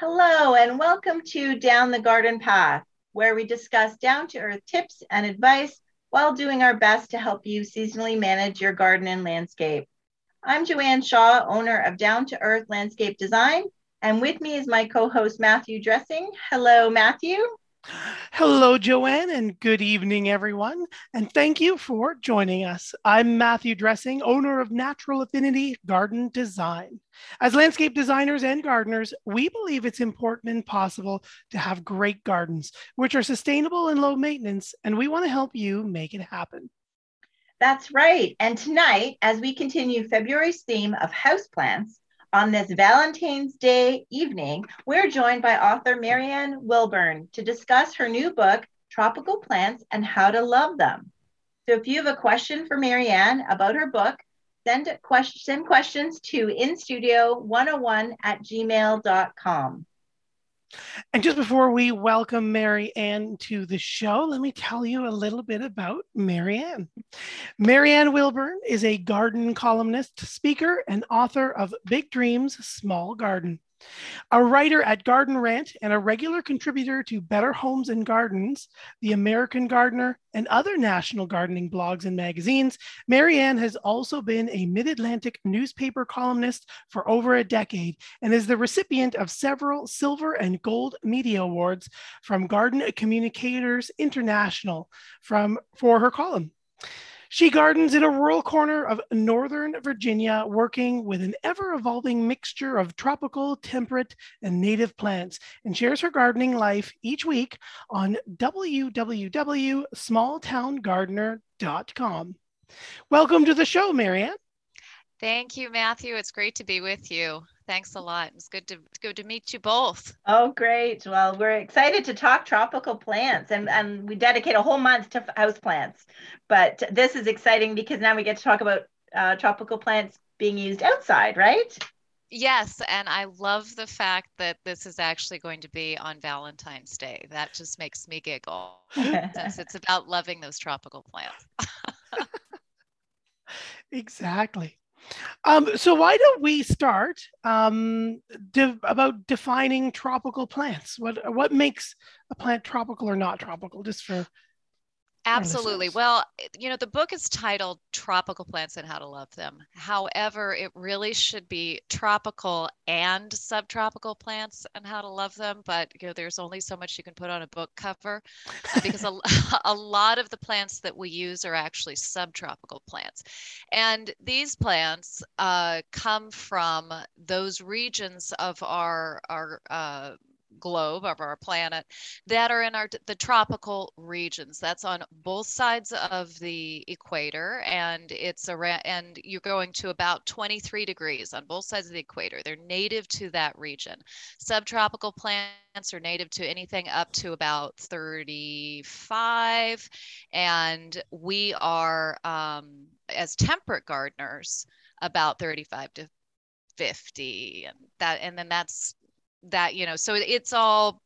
Hello, and welcome to Down the Garden Path, where we discuss down to earth tips and advice while doing our best to help you seasonally manage your garden and landscape. I'm Joanne Shaw, owner of Down to Earth Landscape Design, and with me is my co host Matthew Dressing. Hello, Matthew. Hello, Joanne, and good evening, everyone. And thank you for joining us. I'm Matthew Dressing, owner of Natural Affinity Garden Design. As landscape designers and gardeners, we believe it's important and possible to have great gardens, which are sustainable and low maintenance, and we want to help you make it happen. That's right. And tonight, as we continue February's theme of houseplants, on this Valentine's Day evening, we're joined by author Marianne Willburn to discuss her new book, Tropical Plants and How to Love Them. So if you have a question for Marianne about her book, send, question, send questions to instudio101 at gmail.com. And just before we welcome Marianne to the show, let me tell you a little bit about Mary Ann. Marianne Willburn is a garden columnist, speaker, and author of Big Dreams, Small Garden. A writer at Garden Rant and a regular contributor to Better Homes and Gardens, The American Gardener, and other national gardening blogs and magazines, Marianne has also been a Mid Atlantic newspaper columnist for over a decade and is the recipient of several silver and gold media awards from Garden Communicators International from, for her column. She gardens in a rural corner of Northern Virginia, working with an ever evolving mixture of tropical, temperate, and native plants, and shares her gardening life each week on www.smalltowngardener.com. Welcome to the show, Marianne. Thank you, Matthew. It's great to be with you. Thanks a lot. It's good to good to meet you both. Oh, great. Well, we're excited to talk tropical plants and, and we dedicate a whole month to house plants. But this is exciting because now we get to talk about uh, tropical plants being used outside, right? Yes, and I love the fact that this is actually going to be on Valentine's Day. That just makes me giggle since it's about loving those tropical plants. exactly. Um, so why don't we start um, de- about defining tropical plants? What what makes a plant tropical or not tropical? Just for Absolutely. Well, you know, the book is titled Tropical Plants and How to Love Them. However, it really should be tropical and subtropical plants and how to love them. But, you know, there's only so much you can put on a book cover because a, a lot of the plants that we use are actually subtropical plants. And these plants uh, come from those regions of our, our uh, globe of our planet that are in our the tropical regions. That's on both sides of the equator and it's around and you're going to about 23 degrees on both sides of the equator. They're native to that region. Subtropical plants are native to anything up to about 35 and we are um, as temperate gardeners about 35 to 50 and that and then that's that you know so it's all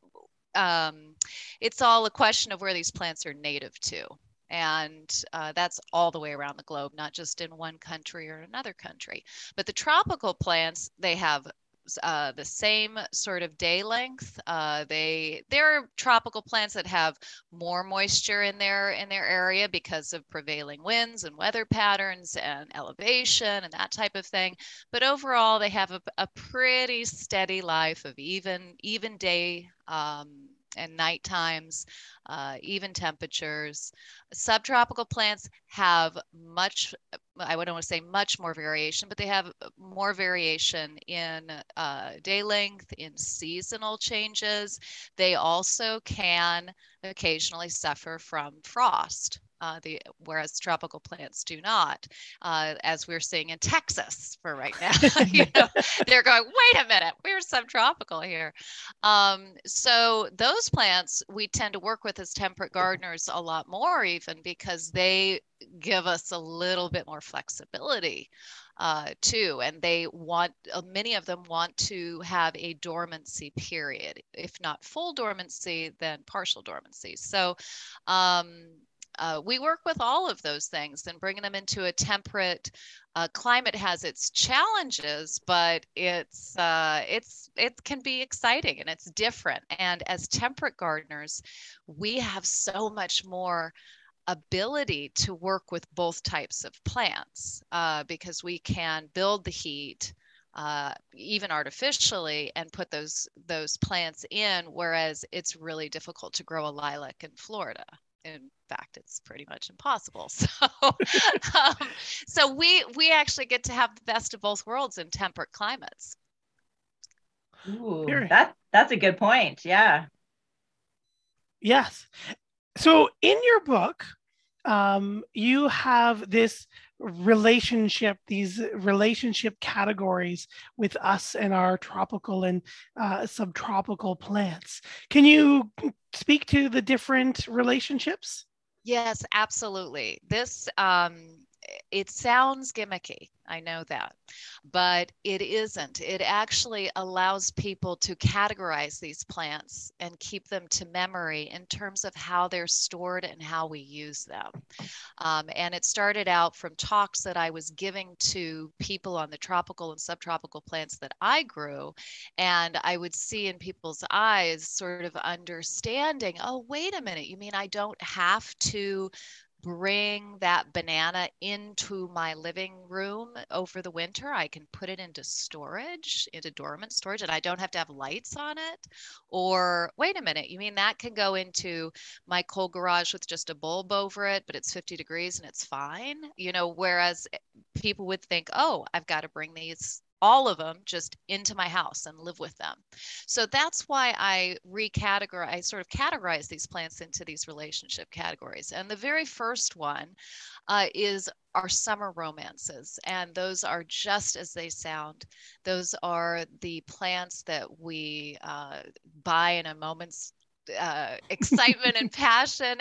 um, it's all a question of where these plants are native to. And uh, that's all the way around the globe not just in one country or another country. But the tropical plants they have uh, the same sort of day length. Uh, they there are tropical plants that have more moisture in their in their area because of prevailing winds and weather patterns and elevation and that type of thing. But overall, they have a, a pretty steady life of even even day um, and night times, uh, even temperatures. Subtropical plants have much, I wouldn't want to say much more variation, but they have more variation in uh, day length, in seasonal changes. They also can occasionally suffer from frost uh, the whereas tropical plants do not, uh, as we're seeing in Texas for right now. you know, they're going, wait a minute, we're subtropical here. Um, so those plants we tend to work with as temperate gardeners a lot more, even because they give us a little bit more flexibility uh, too. And they want, uh, many of them want to have a dormancy period. If not full dormancy, then partial dormancy. So um, uh, we work with all of those things and bringing them into a temperate uh, climate has its challenges, but it's uh, it's it can be exciting and it's different. And as temperate gardeners, we have so much more ability to work with both types of plants uh, because we can build the heat uh, even artificially and put those those plants in whereas it's really difficult to grow a lilac in florida in fact it's pretty much impossible. So um, so we we actually get to have the best of both worlds in temperate climates. Ooh, that that's a good point. Yeah. Yes. So in your book um, you have this relationship, these relationship categories with us and our tropical and uh, subtropical plants. Can you speak to the different relationships? Yes, absolutely. This um, it sounds gimmicky. I know that, but it isn't. It actually allows people to categorize these plants and keep them to memory in terms of how they're stored and how we use them. Um, and it started out from talks that I was giving to people on the tropical and subtropical plants that I grew. And I would see in people's eyes sort of understanding oh, wait a minute, you mean I don't have to bring that banana into my living room over the winter. I can put it into storage, into dormant storage, and I don't have to have lights on it. Or wait a minute, you mean that can go into my cold garage with just a bulb over it, but it's 50 degrees and it's fine? You know, whereas eh, people would think, oh, I've got to bring these all of them just into my house and live with them. So that's why I recategorize, I sort of categorize these plants into these relationship categories. And the very first one uh, is our summer romances. And those are just as they sound. Those are the plants that we uh, buy in a moment's uh, excitement and passion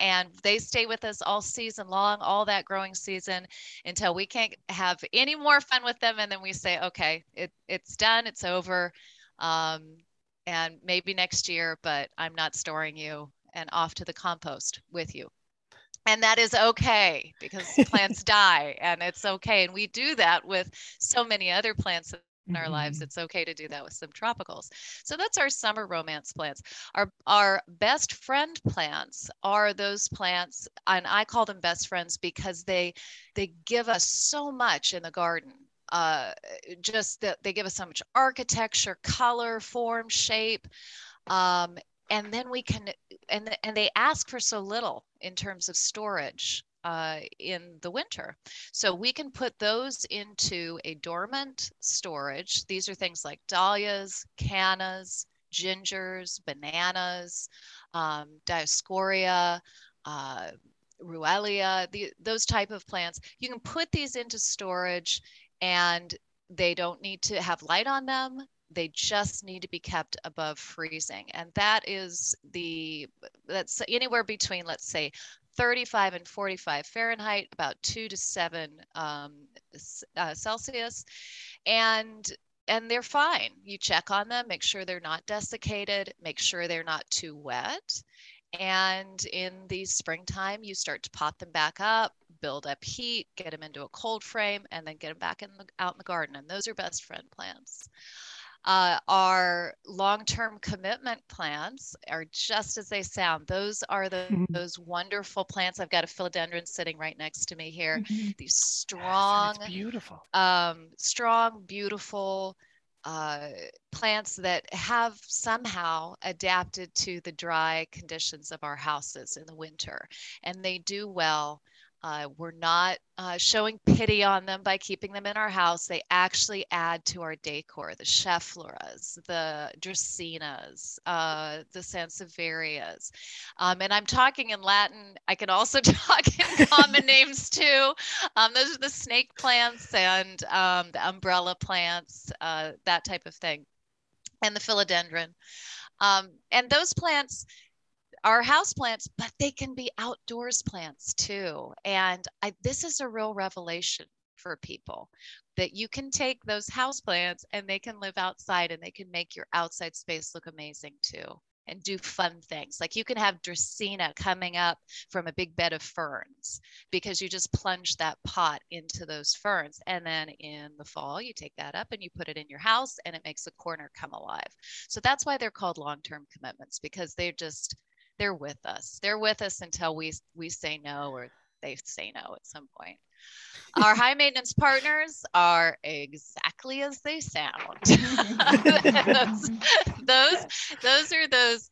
and they stay with us all season long all that growing season until we can't have any more fun with them and then we say okay it, it's done it's over um, and maybe next year but i'm not storing you and off to the compost with you. And that is okay because plants die and it's okay and we do that with so many other plants in our lives mm-hmm. it's okay to do that with some tropicals. So that's our summer romance plants. Our our best friend plants are those plants and i call them best friends because they they give us so much in the garden. Uh, just that they give us so much architecture color form shape um, and then we can and and they ask for so little in terms of storage uh, in the winter. So we can put those into a dormant storage. These are things like dahlias, cannas, gingers, bananas, um, dioscorea, uh, ruellia, the, those type of plants. You can put these into storage and they don't need to have light on them. They just need to be kept above freezing. And that is the, that's anywhere between, let's say, 35 and 45 Fahrenheit, about two to seven um, uh, Celsius. And and they're fine. You check on them, make sure they're not desiccated, make sure they're not too wet. And in the springtime, you start to pot them back up, build up heat, get them into a cold frame, and then get them back in the, out in the garden. And those are best friend plants. Uh, our long-term commitment plans are just as they sound. Those are the mm-hmm. those wonderful plants. I've got a philodendron sitting right next to me here. Mm-hmm. These strong, yes, beautiful, um, strong, beautiful uh, plants that have somehow adapted to the dry conditions of our houses in the winter, and they do well uh, we're not uh, showing pity on them by keeping them in our house. They actually add to our decor the Scheffleras, the Dracaenas, uh, the Sansevierias. Um, and I'm talking in Latin. I can also talk in common names too. Um, those are the snake plants and um, the umbrella plants, uh, that type of thing, and the philodendron. Um, and those plants, are house plants, but they can be outdoors plants too. And I, this is a real revelation for people that you can take those house plants and they can live outside and they can make your outside space look amazing too. and do fun things. Like you can have Dracaena coming up from a big bed of ferns because you just plunge that pot into those ferns. And then in the fall, you take that up and you put it in your house and it makes the corner come alive. So that's why they're called long-term commitments because they're just they're with us. They're with us until we we say no or they say no at some point. Our high maintenance partners are exactly as they sound. those, those, those are those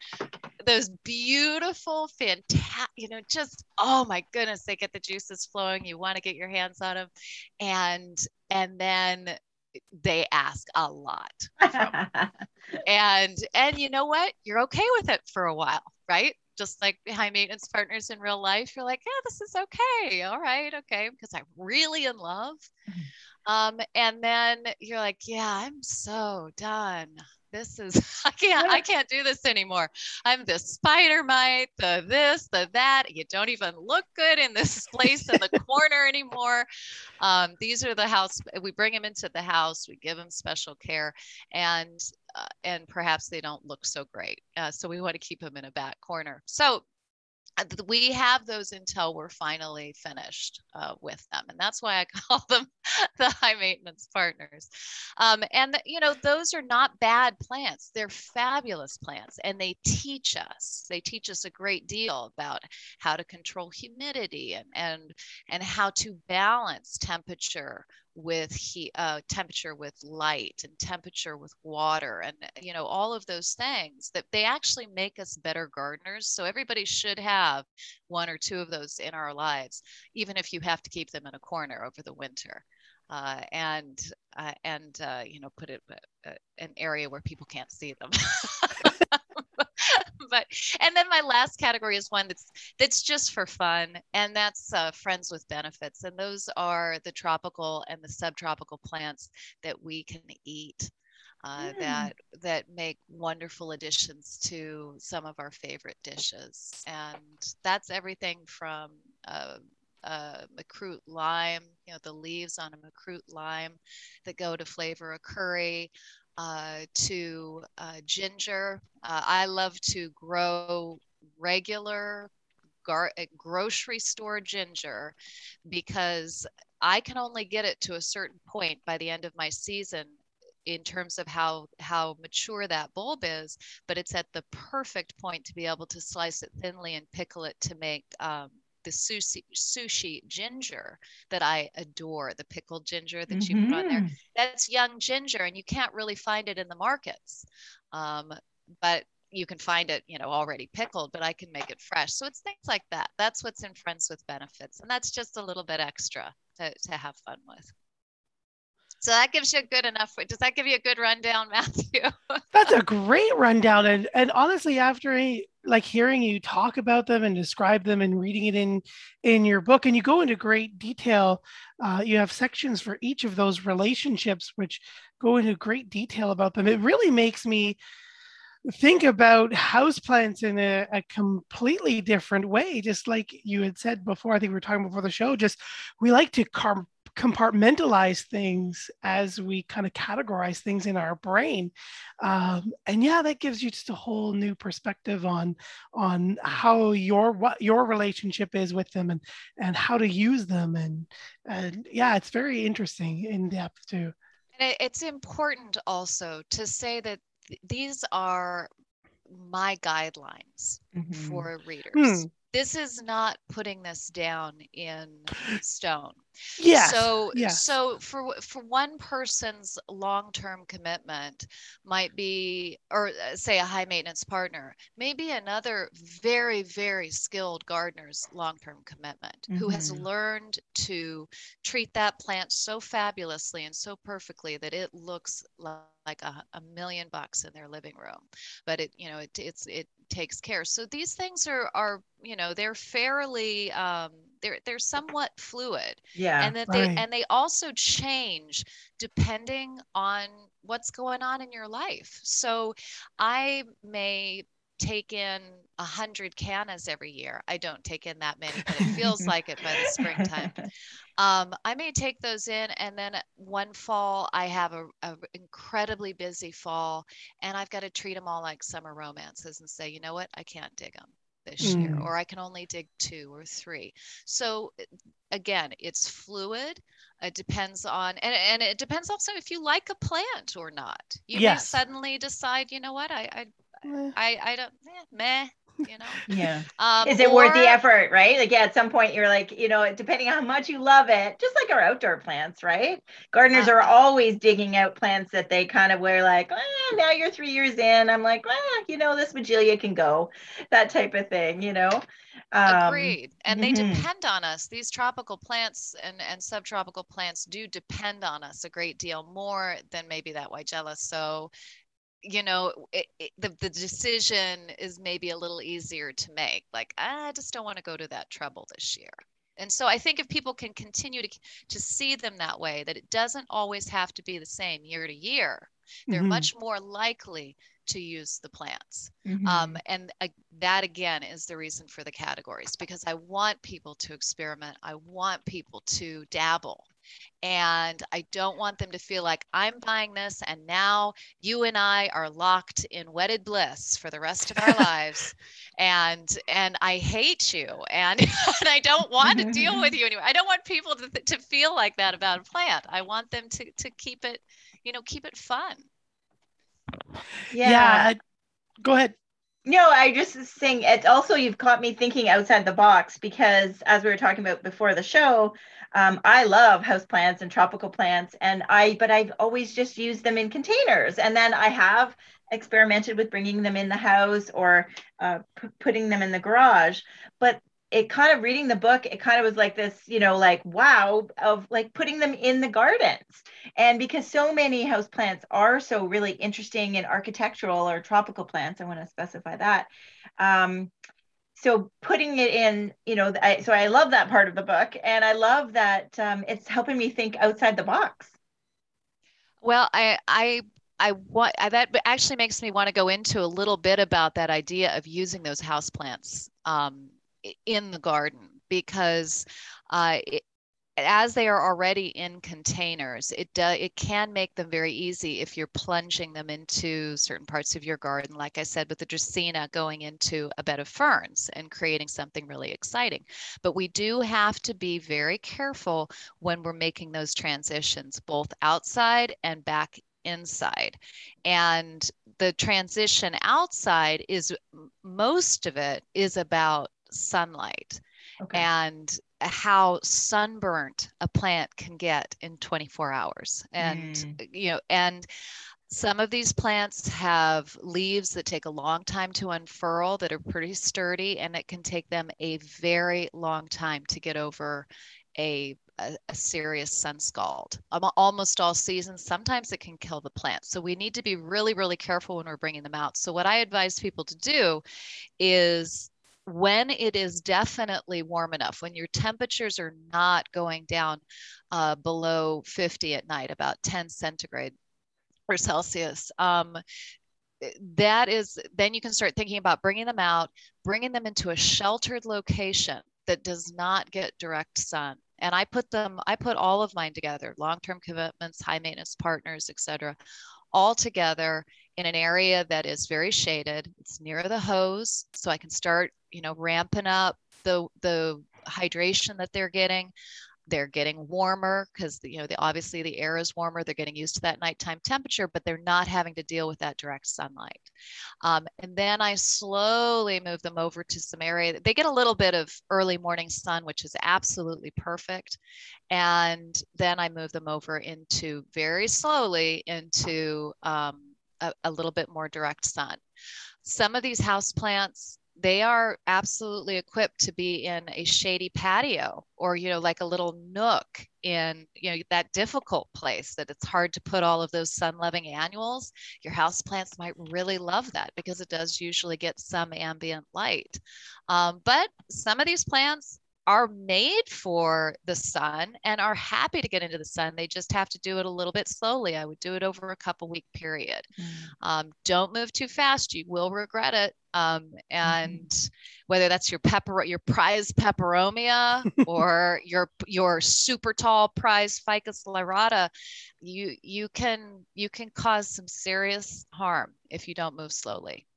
those beautiful, fantastic, you know, just oh my goodness, they get the juices flowing. You want to get your hands on them, and and then they ask a lot and and you know what you're okay with it for a while right just like high maintenance partners in real life, you're like, yeah, this is okay. All right, okay, because I'm really in love. Mm-hmm. Um, and then you're like, yeah, I'm so done. This is I can't I can't do this anymore. I'm the spider mite, the this, the that. You don't even look good in this place in the corner anymore. Um, these are the house. We bring them into the house. We give them special care, and uh, and perhaps they don't look so great. Uh, so we want to keep them in a back corner. So we have those until we're finally finished uh, with them and that's why i call them the high maintenance partners. Um, and the, you know those are not bad plants they're fabulous plants and they teach us they teach us a great deal about how to control humidity and and and how to balance temperature with heat, uh, temperature with light and temperature with water and you know all of those things that they actually make us better gardeners. So everybody should have one or two of those in our lives even if you have to keep them in a corner over the winter. Uh, and uh, and uh, you know put it uh, an area where people can't see them but and then my last category is one that's that's just for fun and that's uh, friends with benefits and those are the tropical and the subtropical plants that we can eat uh, mm. that that make wonderful additions to some of our favorite dishes and that's everything from uh, uh, makrut lime, you know, the leaves on a makrut lime that go to flavor a curry, uh, to uh, ginger. Uh, I love to grow regular gar- uh, grocery store ginger because I can only get it to a certain point by the end of my season in terms of how how mature that bulb is but it's at the perfect point to be able to slice it thinly and pickle it to make um, the sushi, sushi ginger that I adore, the pickled ginger that mm-hmm. you put on there. Mm-hmm. That's young ginger, and you can't really find it in the markets. Um, but you can find it, you know, already pickled, but I can make it fresh. So it's things like that. That's what's in Friends with Benefits. And that's just a little bit extra to, to have fun with. So that gives you a good enough. Does that give you a good rundown, Matthew? That's a great rundown. And and honestly, after a, like hearing you talk about them and describe them and reading it in in your book, and you go into great detail. Uh, you have sections for each of those relationships, which go into great detail about them. It really makes me think about houseplants in a, a, completely different way just like you had said before i think we were talking before the show just we like to car- compartmentalize things as we kind of categorize things in our brain um, and yeah that gives you just a whole new perspective on on how your what your relationship is with them and and how to use them and and yeah it's very interesting in depth too and it's important also to say that th- these are my guidelines mm-hmm. for readers hmm this is not putting this down in stone. Yeah. So yes. so for for one person's long-term commitment might be or uh, say a high maintenance partner, maybe another very very skilled gardener's long-term commitment mm-hmm. who has mm-hmm. learned to treat that plant so fabulously and so perfectly that it looks like a, a million bucks in their living room. But it you know it it's it takes care. So these things are are you know they're fairly um, they're they're somewhat fluid. Yeah. And that right. they and they also change depending on what's going on in your life. So I may take in a hundred cannas every year. I don't take in that many, but it feels like it by the springtime. Um, I may take those in, and then one fall I have a, a, incredibly busy fall, and I've got to treat them all like summer romances and say, you know what, I can't dig them this mm. year, or I can only dig two or three. So again, it's fluid. It depends on, and, and it depends also if you like a plant or not. You yes. may suddenly decide, you know what, I, I, eh. I, I don't, eh, meh, you know? Yeah. Um, is it or, worth the effort right? Like yeah at some point you're like you know depending on how much you love it just like our outdoor plants right? Gardeners uh, are always digging out plants that they kind of were like eh, now you're three years in. I'm like eh, you know this Weigela can go that type of thing you know? Um, agreed. And mm-hmm. they depend on us. These tropical plants and, and subtropical plants do depend on us a great deal more than maybe that Weigela so you know it, it, the, the decision is maybe a little easier to make like i just don't want to go to that trouble this year and so i think if people can continue to, to see them that way that it doesn't always have to be the same year to year they're mm-hmm. much more likely to use the plants mm-hmm. um, and uh, that again is the reason for the categories because i want people to experiment i want people to dabble and I don't want them to feel like I'm buying this and now you and I are locked in wedded bliss for the rest of our lives. And and I hate you and, and I don't want to deal with you anymore. I don't want people to, to feel like that about a plant. I want them to to keep it, you know, keep it fun. Yeah. yeah. Go ahead. No, I just think it also you've caught me thinking outside the box because as we were talking about before the show, um, I love house plants and tropical plants, and I but I've always just used them in containers, and then I have experimented with bringing them in the house or uh, p- putting them in the garage. But it kind of reading the book, it kind of was like this, you know, like wow of like putting them in the gardens. And because so many house plants are so really interesting and architectural or tropical plants, I want to specify that. Um, so putting it in you know I, so i love that part of the book and i love that um, it's helping me think outside the box. Well i i I want that actually makes me want to go into a little bit about that idea of using those house plants um, in the garden because uh, as they are already in containers, it do, it can make them very easy if you're plunging them into certain parts of your garden. Like I said, with the Dracaena going into a bed of ferns and creating something really exciting. But we do have to be very careful when we're making those transitions, both outside and back inside. And the transition outside is most of it is about sunlight. Okay. And how sunburnt a plant can get in 24 hours. And mm. you know and some of these plants have leaves that take a long time to unfurl that are pretty sturdy and it can take them a very long time to get over a, a, a serious sun scald. Almost all seasons sometimes it can kill the plant. So we need to be really really careful when we're bringing them out. So what i advise people to do is when it is definitely warm enough, when your temperatures are not going down uh, below 50 at night, about 10 centigrade or Celsius, um, that is, then you can start thinking about bringing them out, bringing them into a sheltered location that does not get direct sun. And I put them, I put all of mine together, long-term commitments, high maintenance partners, etc all together in an area that is very shaded. It's near the hose, so I can start, you know, ramping up the the hydration that they're getting. They're getting warmer because you know the, obviously the air is warmer. They're getting used to that nighttime temperature, but they're not having to deal with that direct sunlight. Um, and then I slowly move them over to some area. They get a little bit of early morning sun, which is absolutely perfect. And then I move them over into very slowly into um, a, a little bit more direct sun. Some of these house plants they are absolutely equipped to be in a shady patio or you know like a little nook in you know that difficult place that it's hard to put all of those sun loving annuals your house plants might really love that because it does usually get some ambient light um, but some of these plants are made for the sun and are happy to get into the sun. They just have to do it a little bit slowly. I would do it over a couple week period. Mm. Um, don't move too fast. You will regret it. Um, mm-hmm. and mm. whether that's your pepper, your prize peperomia or your your super tall prize ficus lyrata, you you can you can cause some serious harm if you don't move slowly.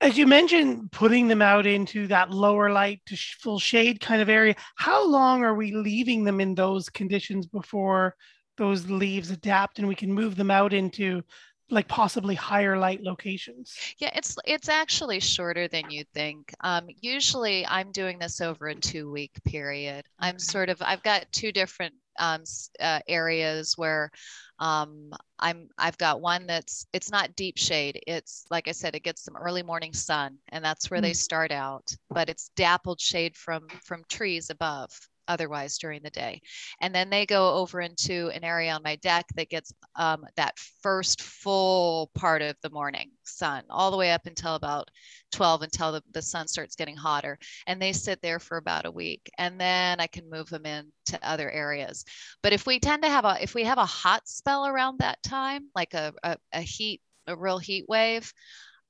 As you mentioned, putting them out into that lower light to full shade kind of area, how long are we leaving them in those conditions before those leaves adapt and we can move them out into like possibly higher light locations? Yeah it's it's actually shorter than you'd think. Um, usually i'm doing this over a two week period. I'm sort of i've got two different um, uh, areas where um, I'm I've got one that's it's not deep shade. It's like I said, it gets some early morning sun, and that's where mm. they start out. But it's dappled shade from from trees above otherwise during the day. And then they go over into an area on my deck that gets um, that first full part of the morning sun, all the way up until about 12 until the, the sun starts getting hotter. And they sit there for about a week. And then I can move them into other areas. But if we tend to have a, if we have a hot spell around that time, like a, a, a heat, a real heat wave,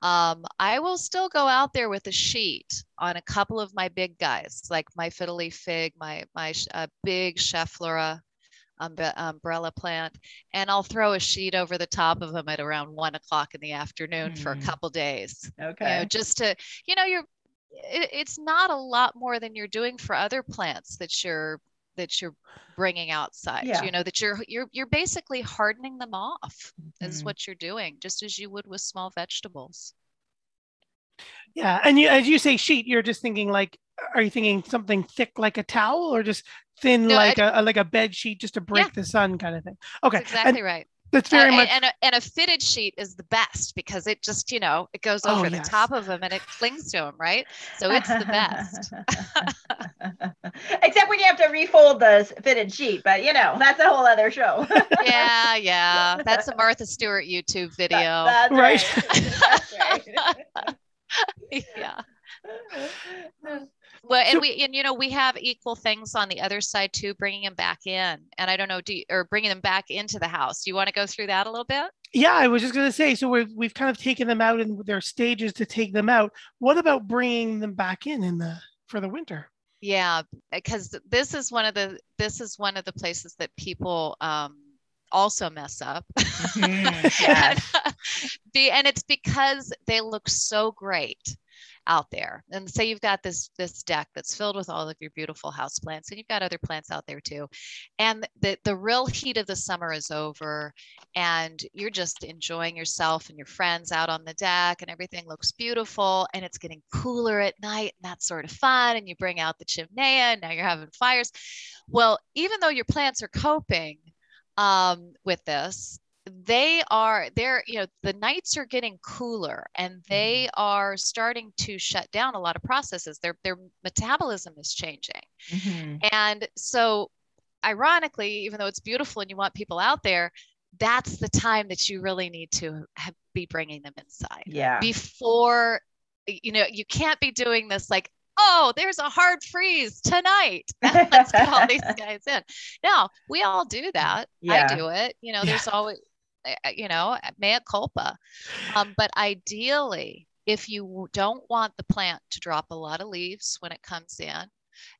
um, I will still go out there with a sheet on a couple of my big guys, like my fiddle leaf fig, my my uh, big Schefflera umbrella plant, and I'll throw a sheet over the top of them at around one o'clock in the afternoon mm. for a hmm. couple days. Okay. You know, just to, you know, you're. It, it's not a lot more than you're doing for other plants that you're that you're bringing outside yeah. you know that you're you're you're basically hardening them off mm-hmm. is what you're doing just as you would with small vegetables yeah and you as you say sheet you're just thinking like are you thinking something thick like a towel or just thin no, like I, a, like a bed sheet just to break yeah. the sun kind of thing okay That's exactly and, right that's very uh, much. And a, and a fitted sheet is the best because it just, you know, it goes over oh, the top of them and it clings to them, right? So it's the best. Except when you have to refold the fitted sheet, but you know, that's a whole other show. yeah, yeah. That's a Martha Stewart YouTube video. That, that's right. right. yeah. Well, and we and you know we have equal things on the other side too, bringing them back in. And I don't know, do you, or bringing them back into the house. Do you want to go through that a little bit? Yeah, I was just going to say. So we've we've kind of taken them out in their stages to take them out. What about bringing them back in in the for the winter? Yeah, because this is one of the this is one of the places that people um, also mess up. Mm-hmm. and, and it's because they look so great out there. And say you've got this this deck that's filled with all of your beautiful house plants, and you've got other plants out there too. And the the real heat of the summer is over, and you're just enjoying yourself and your friends out on the deck, and everything looks beautiful, and it's getting cooler at night, and that's sort of fun. And you bring out the chimenea, and now you're having fires. Well, even though your plants are coping um, with this, they are they're you know the nights are getting cooler and they mm-hmm. are starting to shut down a lot of processes their their metabolism is changing mm-hmm. and so ironically even though it's beautiful and you want people out there that's the time that you really need to have, be bringing them inside yeah before you know you can't be doing this like oh, there's a hard freeze tonight. Let's get all these guys in. Now, we all do that. Yeah. I do it. You know, there's yeah. always, Eh, eh, you know, eh, mea culpa. Um, but ideally, if you don't want the plant to drop a lot of leaves when it comes in,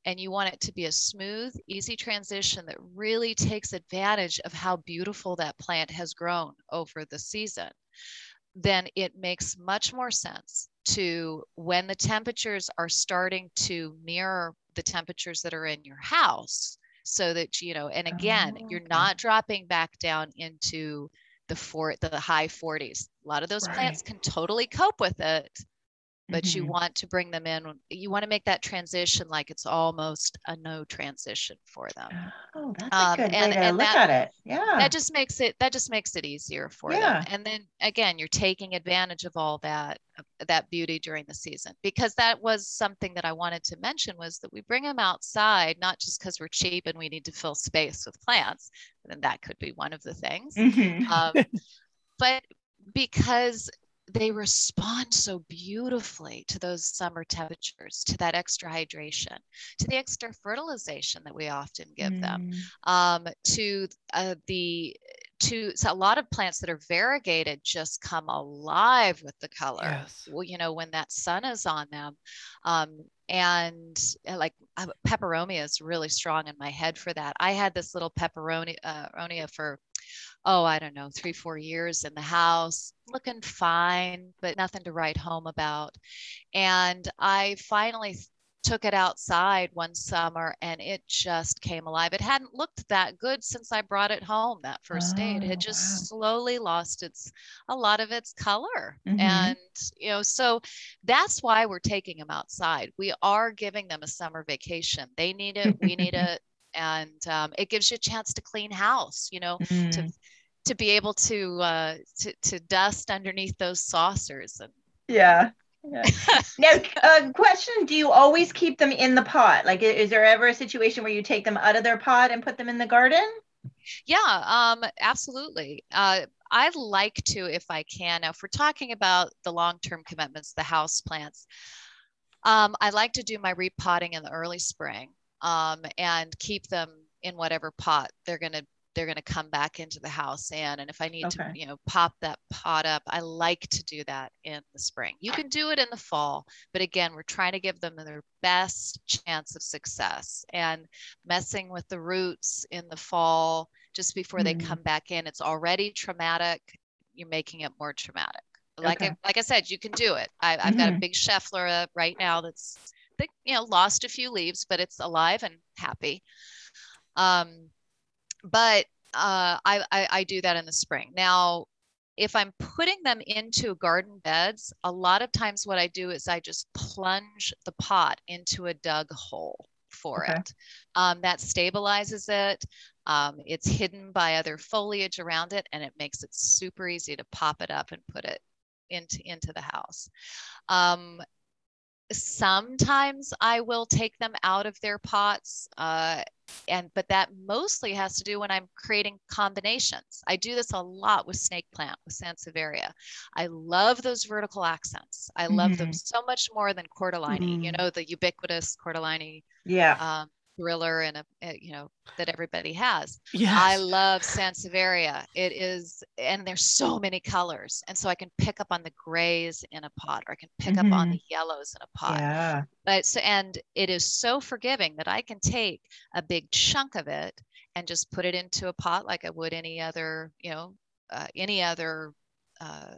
and you want it to be a smooth, easy transition that really takes advantage of how beautiful that plant has grown over the season, then it makes much more sense to when the temperatures are starting to mirror the temperatures that are in your house so that you know and again oh, you're not dropping back down into the four the high 40s a lot of those right. plants can totally cope with it but mm-hmm. you want to bring them in you want to make that transition like it's almost a no transition for them oh that's um, a good and, way to and look that, at it yeah that just makes it that just makes it easier for yeah. them and then again you're taking advantage of all that that beauty during the season because that was something that i wanted to mention was that we bring them outside not just because we're cheap and we need to fill space with plants and that could be one of the things mm-hmm. um, but because they respond so beautifully to those summer temperatures, to that extra hydration, to the extra fertilization that we often give mm. them, um, to uh, the to so a lot of plants that are variegated just come alive with the color. Yes. Well, you know, when that sun is on them. Um, and uh, like uh, peperomia is really strong in my head for that. I had this little pepperoni uh, for oh, I don't know, three, four years in the house, looking fine, but nothing to write home about. And I finally took it outside one summer and it just came alive. It hadn't looked that good since I brought it home that first oh, day. It had oh, just wow. slowly lost its a lot of its color. Mm-hmm. And you know, so that's why we're taking them outside. We are giving them a summer vacation. They need it, we need it. And um, it gives you a chance to clean house, you know, mm. to to be able to uh to, to dust underneath those saucers and yeah yeah. now, uh, question: Do you always keep them in the pot? Like, is there ever a situation where you take them out of their pot and put them in the garden? Yeah, um, absolutely. Uh, I like to, if I can. Now, if we're talking about the long-term commitments, the house plants, um, I like to do my repotting in the early spring um, and keep them in whatever pot they're going to they're going to come back into the house and and if i need okay. to you know pop that pot up i like to do that in the spring you can do it in the fall but again we're trying to give them their best chance of success and messing with the roots in the fall just before mm. they come back in it's already traumatic you're making it more traumatic like okay. I, like I said you can do it I, have mm-hmm. got a mm-hmm. big schefflera right now that's you know lost a few leaves but it's alive and happy um but uh, I, I, I do that in the spring. Now, if I'm putting them into garden beds, a lot of times what I do is I just plunge the pot into a dug hole for okay. it. Um, that stabilizes it. Um, it's hidden by other foliage around it, and it makes it super easy to pop it up and put it into into the house. Um, sometimes I will take them out of their pots. Uh, and but that mostly has to do when I'm creating combinations. I do this a lot with snake plant with Sansevieria. I love those vertical accents. I love mm-hmm. them so much more than Cordyline. Mm-hmm. You know, the ubiquitous Cordyline. Yeah. Um, thriller and a, a, you know that everybody has. Yeah. I love Sansevieria. It is, and there's so many colors, and so I can pick up on the grays in a pot, or I can pick mm-hmm. up on mm-hmm. the yellows in a pot. Yeah. But so, and it is so forgiving that I can take a big chunk of it and just put it into a pot like I would any other, you know, uh, any other uh,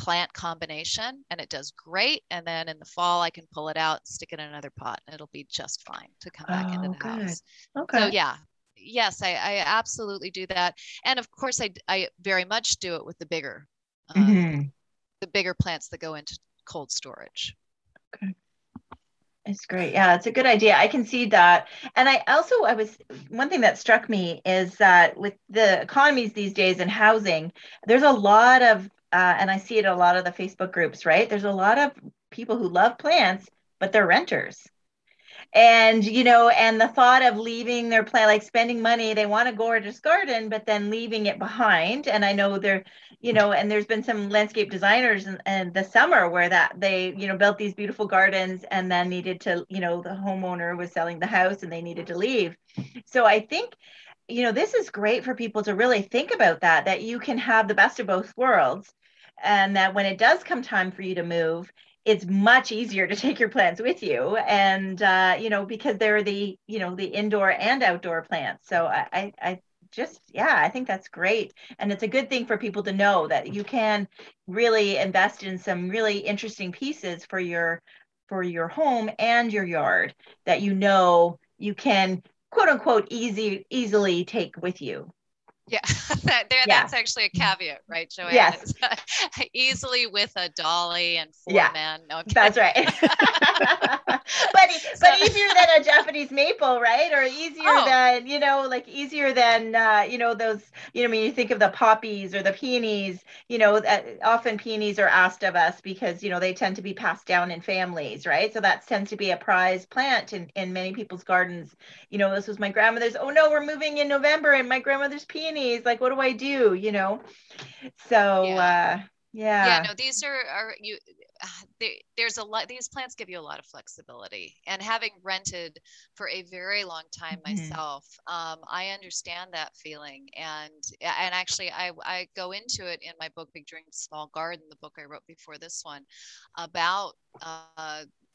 plant combination and it does great. And then in the fall, I can pull it out, stick it in another pot, and it'll be just fine to come back oh, into the good. house. Okay. So yeah, yes, I, I, absolutely do that. And of course, I, I very much do it with the bigger, um, mm-hmm. the bigger plants that go into cold storage. Okay. It's great. Yeah, it's a good idea. I can see that. And I also, I was, one thing that struck me is that with the economies these days and housing, there's a lot of uh, and I see it a lot of the Facebook groups, right? There's a lot of people who love plants, but they're renters. And, you know, and the thought of leaving their plant, like spending money, they want a gorgeous garden, but then leaving it behind. And I know there, you know, and there's been some landscape designers in, in the summer where that they, you know, built these beautiful gardens and then needed to, you know, the homeowner was selling the house and they needed to leave. So I think you know this is great for people to really think about that that you can have the best of both worlds and that when it does come time for you to move it's much easier to take your plants with you. And uh, you know because they're the you know the indoor and outdoor plants. So I, I just yeah i think that's great. And it's a good thing for people to know that you can really invest in some really interesting pieces for your for your home and your yard that you know you can quote unquote easy easily take with you yeah, that, there, yeah. that's actually a caveat, right, Joanne? Yes. easily with a dolly and four yeah, men. No, that's right. but so, but easier than a Japanese maple, right? Or easier oh. than you know, like easier than uh, you know those. You know, when you think of the poppies or the peonies, you know, uh, often peonies are asked of us because you know they tend to be passed down in families, right? So that tends to be a prized plant in in many people's gardens. You know, this was my grandmother's. Oh no, we're moving in November, and my grandmother's peony like what do i do you know so yeah. uh Yeah. Yeah, no, these are are you. They, there's a lot. These plants give you a lot of flexibility, and having rented for a very long time Mhm. myself, um, I understand that feeling. And and actually, I I go into it in my book, Big Dreams, Small Garden, the book I wrote before this one, about uh,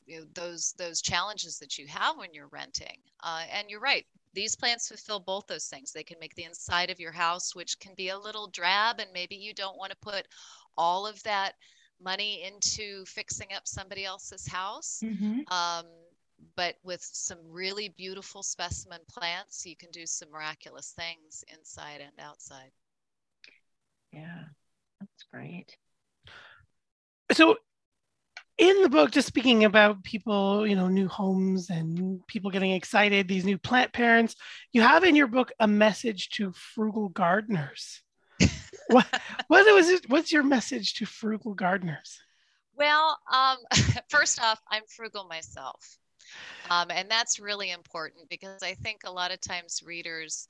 you know, those those challenges that you have when you're renting. Uh, and you're right. These plants fulfill both those things. They can make the inside of your house, which can be a little drab, and maybe you don't want to put all of that money into fixing up somebody else's house. Mhm. Um, but with some really beautiful specimen plants, you can do some miraculous things inside and outside. Yeah. That's great. So, in the book, just speaking about people, you know, new homes and people getting excited, these new plant parents, you have in your book a message to frugal gardeners. what what was it, what's your message to frugal gardeners? Well, um, first off, I'm frugal myself. Um, and that's really important because I think a lot of times readers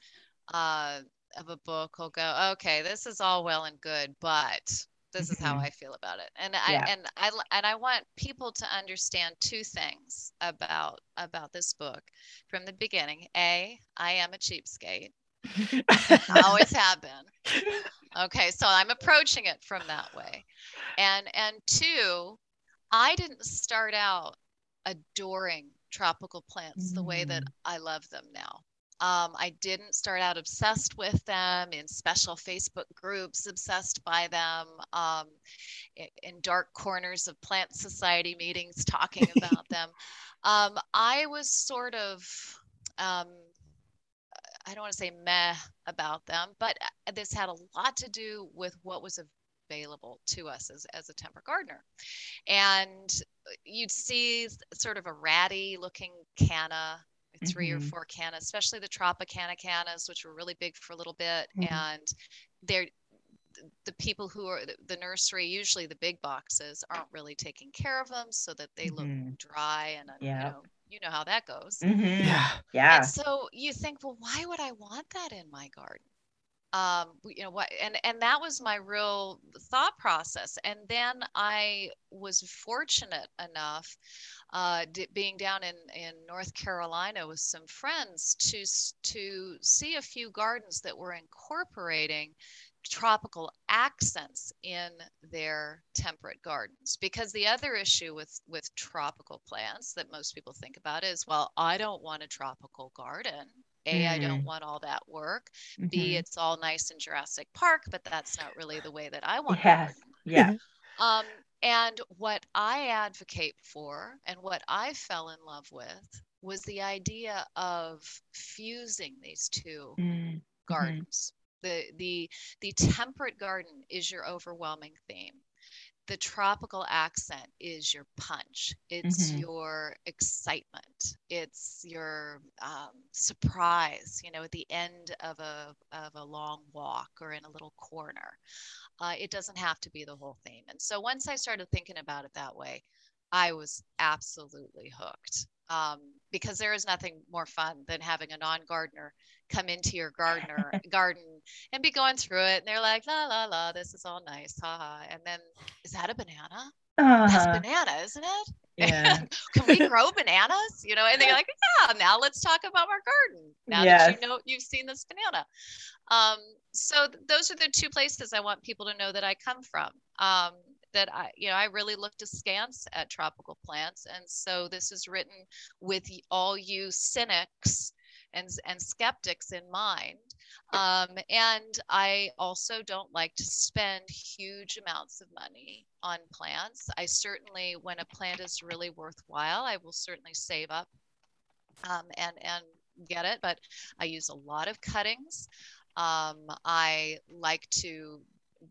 uh, of a book will go, okay, this is all well and good, but this is how Mhm. I feel about it. And I Yeah. and I and I want people to understand two things about about this book from the beginning. A, I am a cheapskate. I always have been. Okay, so I'm approaching it from that way. And and two, I didn't start out adoring tropical plants the way that Mm. I love them now. Um, I didn't start out obsessed with them in special Facebook groups, obsessed by them um, in dark corners of plant society meetings, talking about them. Um, I was sort of um, I don't want to say meh about them, but uh, this had a lot to do with what was available to us as, as a temper gardener. And uh, you'd see sort of a ratty looking canna, 3 or Mhm. four cannas, especially the Tropicana cannas, which were really big for a little bit. Mhm. And they're the people who are the- the nursery, usually the big boxes, aren't really taking care of them so that they look Mhm. dry and uh, you Yeah. know you know how that goes. Mhm. Yeah. Yeah. And so you think, well, why would I want that in my garden? Um, you know what? And and that was my real thought process. And then I was fortunate enough, uh, d- being down in in North Carolina with some friends to to see a few gardens that were incorporating tropical accents in their temperate gardens because the other issue with with tropical plants that most people think about is well i don't want a tropical garden a i don't Mm. want all that work b Mhm. it's all nice in jurassic park but that's not really the way that i want to Yes. Yeah. um, and what I advocate for and what I fell in love with was the idea of fusing these two Mm. gardens. The the the temperate garden is your overwhelming theme. The tropical accent is your punch. It's Mhm. your excitement. It's your um, surprise. You know, at the end of a of a long walk or in a little corner. Uh, it doesn't have to be the whole theme. And so once I started thinking about it that way, I was absolutely hooked. Um, because there is nothing more fun than having a non-gardener come into your gardener garden and be going through it and they're like la la la this is all nice haha and then is that a banana? That's Uh-huh. banana isn't it? Yeah. can we grow bananas? You know and they're like yeah now let's talk about our garden now that you know you've seen this banana. Um, so th- those are the two places i want people to know that i come from. Um, that i you know i really looked askance at tropical plants and so this is written with all you cynics and, and skeptics in mind um, and I also don't like to spend huge amounts of money on plants. I certainly, when a plant is really worthwhile, I will certainly save up um, and and get it. But I use a lot of cuttings. Um, I like to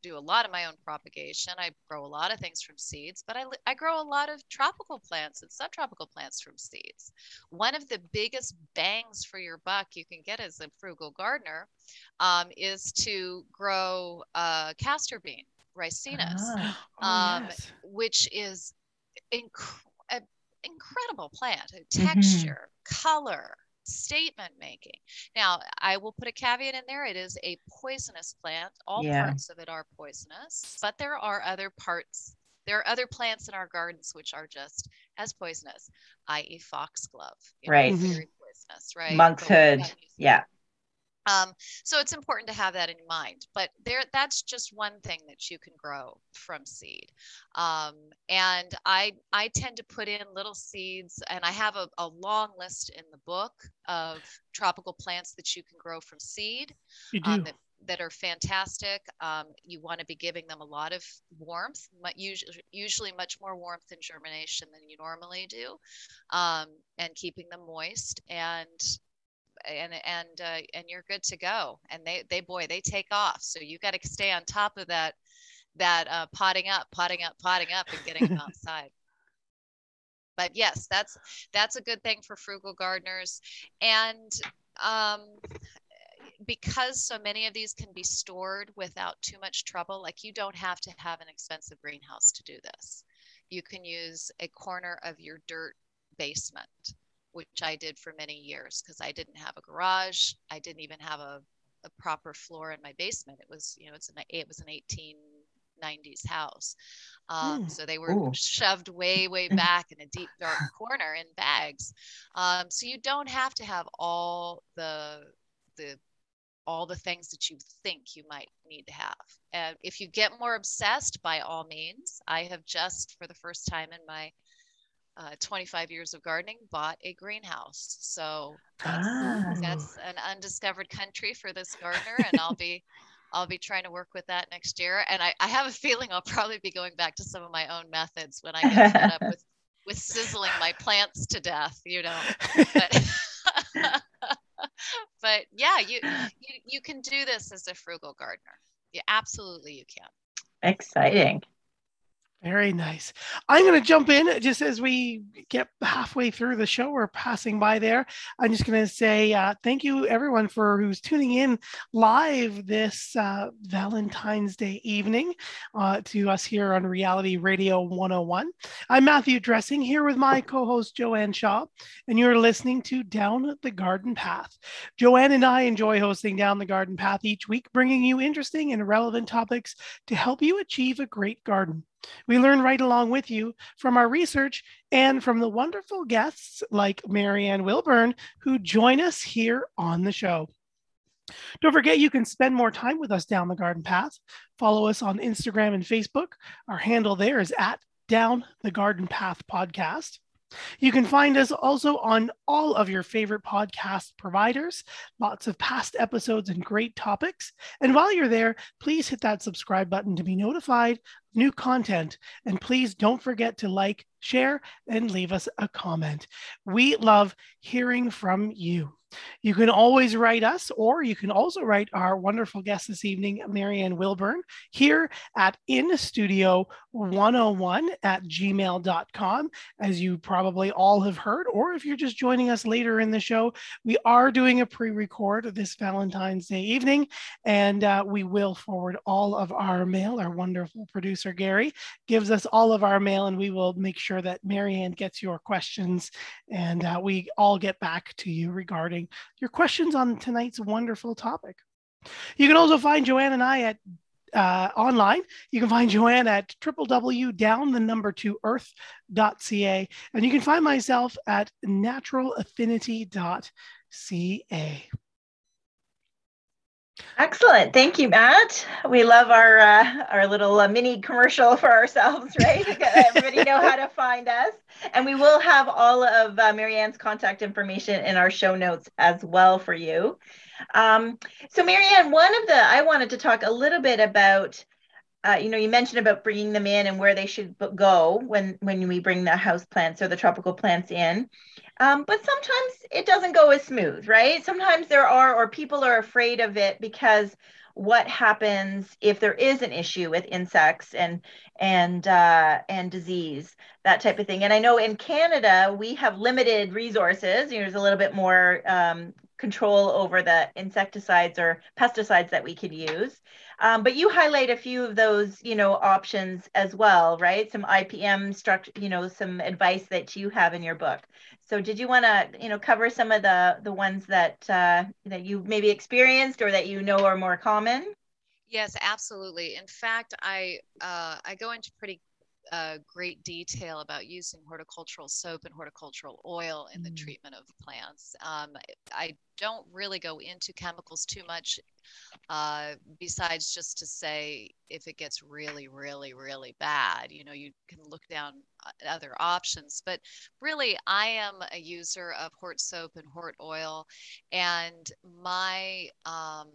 do a lot of my own propagation. I grow a lot of things from seeds, but I, I grow a lot of tropical plants and subtropical plants from seeds. One of the biggest bangs for your buck you can get as a frugal gardener um, is to grow uh, castor bean, ricinus, Ah. Oh, Um, yes. which is inc- an incredible plant. Mm-hmm. Texture, color, statement making. Now, I will put a caveat in there. It is a poisonous plant. All Yeah. parts of it are poisonous, but there are other parts. There are other plants in our gardens which are just as poisonous, i.e., foxglove. you know, Right. Mhm. Very poisonous, right? Monk's But we're hood. not using Yeah. Um, so it's important to have that in mind. But there, that's just one thing that you can grow from seed. Um, and I, I tend to put in little seeds, and I have a, a long list in the book of tropical plants that you can grow from seed You do. um, that, that are fantastic. Um, you want to be giving them a lot of warmth, usually, usually much more warmth in germination than you normally do, um, and keeping them moist. And and and uh, and you're good to go. And they they boy they take off. So you got to stay on top of that that uh, potting up, potting up, potting up, and getting them outside. But yes, that's that's a good thing for frugal gardeners, and um, because so many of these can be stored without too much trouble. Like you don't have to have an expensive greenhouse to do this. You can use a corner of your dirt basement which I did for many years because I didn't have a garage. I didn't even have a, a proper floor in my basement. It was, you know, it's an it was an 1890s house, um, Mm. so they were Ooh. shoved way way back in a deep dark corner in bags. Um, so you don't have to have all the the all the things that you think you might need to have. And if you get more obsessed, by all means, I have just for the first time in my uh, 25 years of gardening bought a greenhouse. So that's, Ah. that's an undiscovered country for this gardener and i'll be i'll be trying to work with that next year. And I, I have a feeling i'll probably be going back to some of my own methods when i get fed up with with sizzling my plants to death you know. But but yeah you, you you can do this as a frugal gardener. Yeah absolutely you can. Exciting. Very nice. I'm going to jump in just as we get halfway through the show. We're passing by there. I'm just going to say uh, thank you, everyone, for who's tuning in live this uh, Valentine's Day evening uh, to us here on Reality Radio 101. I'm Matthew Dressing here with my co host, Joanne Shaw, and you're listening to Down the Garden Path. Joanne and I enjoy hosting Down the Garden Path each week, bringing you interesting and relevant topics to help you achieve a great garden. We learn right along with you from our research and from the wonderful guests like Marianne Willburn who join us here on the show. Don't forget you can spend more time with us down the garden path. Follow us on Instagram and Facebook. Our handle there is at Down the Garden Path Podcast. You can find us also on all of your favorite podcast providers, lots of past episodes and great topics. And while you're there, please hit that subscribe button to be notified of new content. And please don't forget to like, share, and leave us a comment. We love hearing from you. You can always write us, or you can also write our wonderful guest this evening, Marianne Willburn, here at in studio 101 at gmail.com. As you probably all have heard, or if you're just joining us later in the show, we are doing a pre record this Valentine's Day evening, and uh, we will forward all of our mail. Our wonderful producer, Gary, gives us all of our mail, and we will make sure that Marianne gets your questions and uh, we all get back to you regarding your questions on tonight's wonderful topic. You can also find Joanne and I at uh, online. You can find Joanne at www.down the number two earth.ca. And you can find myself at naturalaffinity.ca. Excellent. Thank you, Matt. We love our uh, our little uh, mini commercial for ourselves, right? Everybody know how to find us. And we will have all of uh, Marianne's contact information in our show notes as well for you. Um, so Marianne, one of the, I wanted to talk a little bit about, uh, you know, you mentioned about bringing them in and where they should go when, when we bring the house plants or the tropical plants in. Um, but sometimes it doesn't go as smooth, right? Sometimes there are, or people are afraid of it because what happens if there is an issue with insects and and uh, and disease, that type of thing. And I know in Canada we have limited resources. You know, there's a little bit more um, control over the insecticides or pesticides that we could use. Um, but you highlight a few of those, you know, options as well, right? Some IPM structure, you know, some advice that you have in your book. So did you want to, you know, cover some of the the ones that uh, that you maybe experienced or that you know are more common? Yes, absolutely. In fact, I uh, I go into pretty uh, great detail about using horticultural soap and horticultural oil in the mm. treatment of plants. Um, I don't really go into chemicals too much, uh, besides just to say if it gets really, really, really bad, you know, you can look down uh, other options. But really, I am a user of hort soap and hort oil, and my um,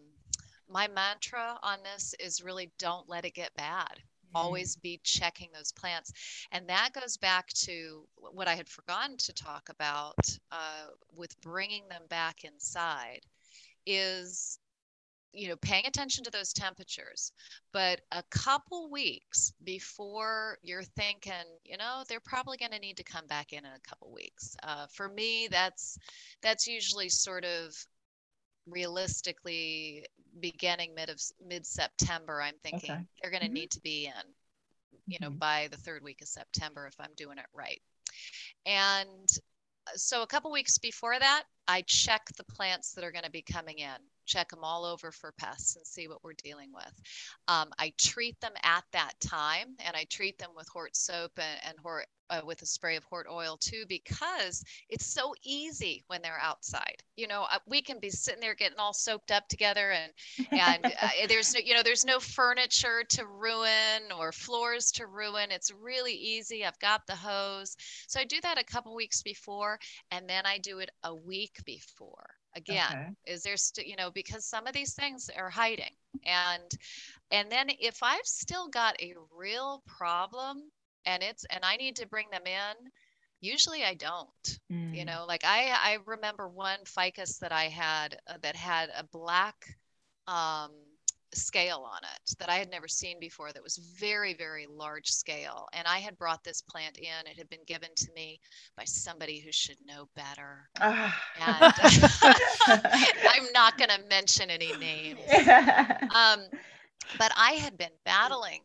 my mantra on this is really don't let it get bad always be checking those plants. And that goes back to what i had forgotten to talk about uh, with bringing them back inside is you know paying attention to those temperatures. But a couple weeks before you're thinking you know they're probably going to need to come back in in a couple weeks. Uh, for me that's that's usually sort of realistically beginning mid of mid September, I'm thinking okay. they're going to mm-hmm. need to be in, you know, mm-hmm. by the third week of September if I'm doing it right. And uh, so a couple weeks before that, I check the plants that are going to be coming in, check them all over for pests and see what we're dealing with. Um, I treat them at that time and I treat them with hort soap and, and hort uh, with a spray of hort oil too because it's so easy when they're outside. You know uh, we can be sitting there getting all soaped up together and and uh, there's no you know there's no furniture to ruin or floors to ruin. It's really easy. I've got the hose. So i do that a couple weeks before and then i do it a week before again okay. is there st- you know because some of these things are hiding and and then if i've still got a real problem and it's and I need to bring them in. Usually I don't. Mm. You know, like I I remember one ficus that I had uh, that had a black um, scale on it that I had never seen before that was very, very large scale. And I had brought this plant in. It had been given to me by somebody who should know better. Uh. And I'm not going to mention any names. Um, but I had been battling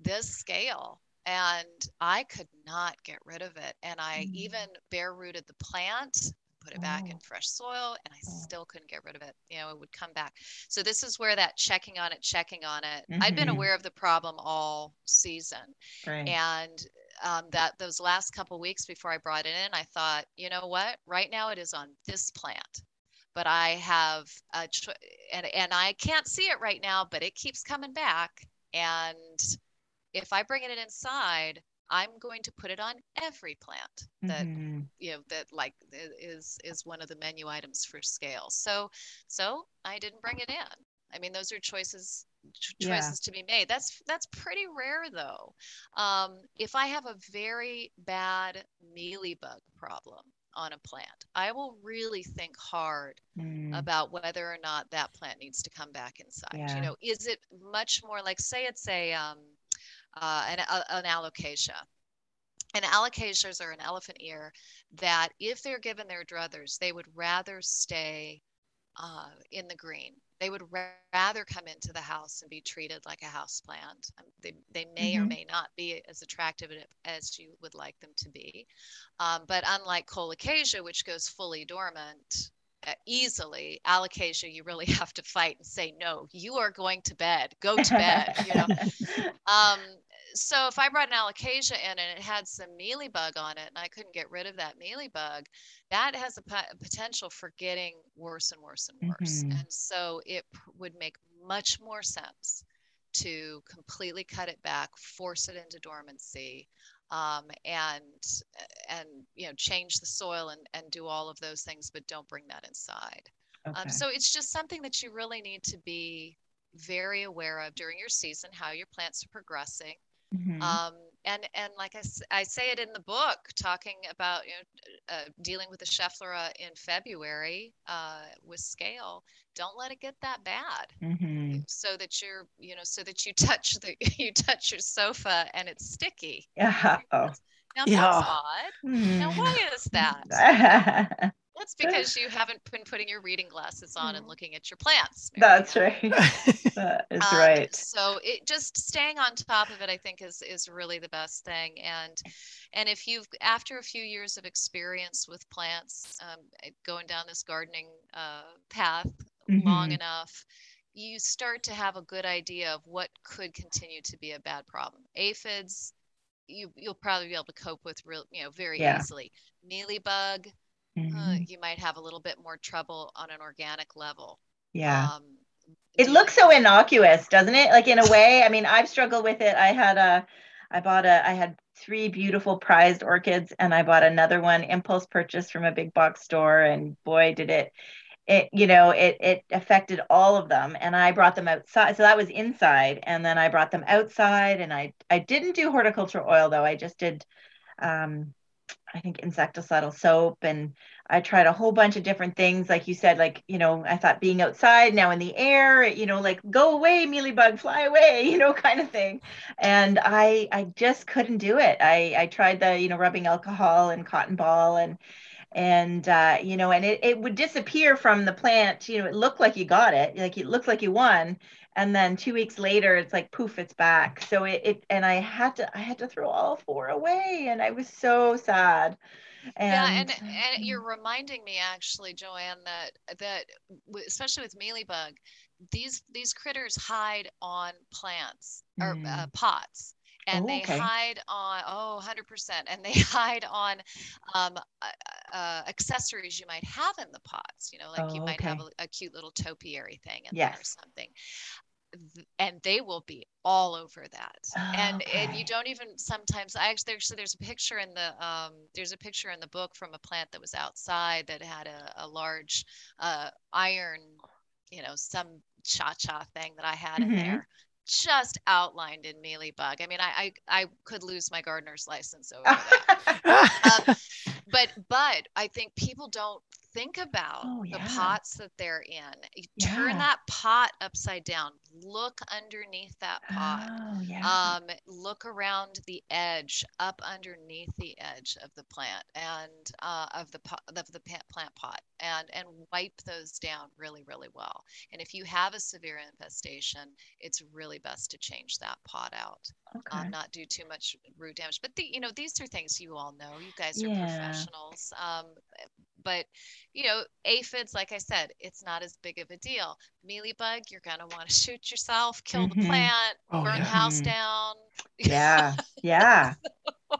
this scale and I could not get rid of it. And I mm-hmm. even bare rooted the plant, put it back in oh. fresh soil, and I oh. still couldn't get rid of it. You know, it would come back. So this is where that checking on it, checking on it. Mm-hmm. I'd been aware of the problem all season, right. and um, that those last couple weeks before I brought it in, I thought, you know what? Right now it is on this plant but I have a cho- and and I can't see it right now, but it keeps coming back and if I bring it inside, I'm going to put it on every plant that mm-hmm. you know that like is is one of the menu items for scale. So so I didn't bring it in. I mean, those are choices choices yeah. to be made. That's that's pretty rare though. Um, if I have a very bad mealybug problem on a plant, I will really think hard mm. about whether or not that plant needs to come back inside. Yeah. You know, is it much more like say it's a um, uh, an, uh, an alocasia. And alocasias are an elephant ear that, if they're given their druthers, they would rather stay uh, in the green. They would rather come into the house and be treated like a house plant. Um, they, they may mm-hmm. or may not be as attractive as you would like them to be. Um, but unlike colocasia, which goes fully dormant, uh, easily alocasia you really have to fight and say no you are going to bed go to bed you know um, so if I brought an alocasia in and it had some mealybug on it and I couldn't get rid of that mealybug, that has a potential for getting worse and worse and worse. Mm-hmm. And so it would make much more sense to completely cut it back, force it into dormancy, um, and and you know change the soil and, and do all of those things, but don't bring that inside. Um, okay. Um, so it's just something that you really need to be very aware of during your season, how your plants are progressing, Mm-hmm. Um, and and like I, I say it in the book, talking about you know uh, dealing with the Schefflera in February uh, with scale. Don't let it get that bad, mm-hmm. so that you're you know so that you touch the you touch your sofa and it's sticky. Yeah. Oh. Now yeah. that's odd. Mm. Now why is that? That's because you haven't been putting your reading glasses on and mm. looking at your plants. That's right. that is um, right. So it just staying on top of it, I think, is is really the best thing. And and if you've after a few years of experience with plants, um, going down this gardening uh, path mm-hmm. long enough, you start to have a good idea of what could continue to be a bad problem. Aphids, you you'll probably be able to cope with real, you know, very yeah. easily. Mealybug mm-hmm. uh, you might have a little bit more trouble on an organic level. Yeah. Um, it looks so innocuous, doesn't it? Like in a way, I mean, I've struggled with it. I had a, I bought a, I had three beautiful prized orchids and I bought another one impulse purchase from a big box store. And boy, did it, it, you know, it, it affected all of them. And I brought them outside. So that was inside. And then I brought them outside and I, I didn't do horticulture oil though. I just did, um, I think insecticidal soap and I tried a whole bunch of different things. Like you said, like, you know, I thought being outside now in the air, you know, like go away, mealybug, fly away, you know, kind of thing. And I I just couldn't do it. I I tried the, you know, rubbing alcohol and cotton ball and and uh, you know, and it, it would disappear from the plant. You know, it looked like you got it, like it looked like you won, and then two weeks later it's like poof it's back so it, it and i had to i had to throw all four away and i was so sad and, yeah and, and you're reminding me actually joanne that that especially with mealybug these these critters hide on plants or mm. uh, pots and oh, they okay. hide on oh 100% and they hide on um, uh, uh, accessories you might have in the pots you know like oh, you might okay. have a, a, cute little topiary thing in yes. there or something and they will be all over that oh, and okay. and you don't even sometimes i actually actually there's a picture in the um there's a picture in the book from a plant that was outside that had a, a large uh iron you know some cha-cha thing that i had mm-hmm. in there just outlined in mealybug. I mean, I, I, I could lose my gardener's license over that. um, but but I think people don't think about oh, yeah. the pots that they're in. You yeah. turn that pot upside down. Look underneath that pot. Oh, yeah. Um, look around the edge, up underneath the edge of the plant and uh, of the pot, of the plant pot, and and wipe those down really really well. And if you have a severe infestation, it's really best to change that pot out. Um, okay. Um, not do too much root damage. But the, you know these are things you all know. You guys are professionals. Um, but you know, aphids, like I said, it's not as big of a deal. Mealybug, you're gonna want to shoot yourself, kill mm-hmm. the plant, oh, burn yeah. the house mm-hmm. down. Yeah, yeah. oh,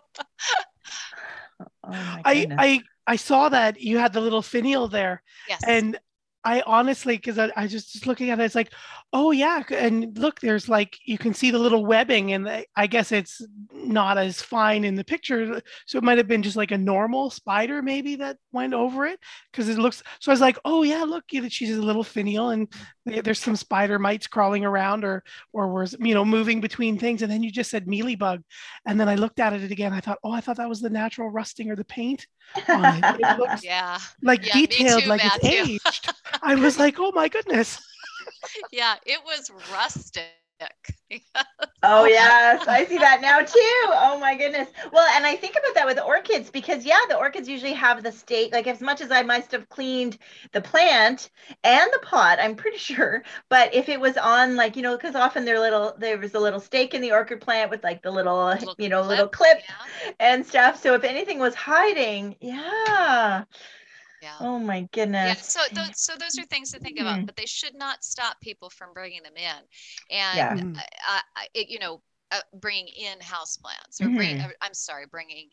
I I I saw that you had the little finial there. Yes. And I honestly, because I, I just, just looking at it, it's like, oh yeah, and look, there's like you can see the little webbing, and the, I guess it's not as fine in the picture, so it might have been just like a normal spider maybe that went over it, because it looks. So I was like, oh yeah, look, she's a little finial, and there's some spider mites crawling around, or or was you know moving between things, and then you just said mealybug, and then I looked at it again. I thought, oh, I thought that was the natural rusting or the paint on it. It looks yeah, like yeah, detailed, too, like Matthew. it's aged. I was like, oh my goodness. yeah, it was rustic. oh yes, I see that now too. Oh my goodness. Well, and I think about that with orchids because yeah, the orchids usually have the state like as much as I must have cleaned the plant and the pot, I'm pretty sure. But if it was on like you know, because often they're little, there was a little stake in the orchid plant with like the little, little you know clip, little clip yeah. and stuff. So if anything was hiding, yeah. Yeah. Oh my goodness. Yeah. So those, so those are things to think about, mm-hmm. but they should not stop people from bringing them in. And yeah. Mm-hmm. uh, it, you know, uh, bringing in house plants or bring, mm-hmm. I'm sorry, bringing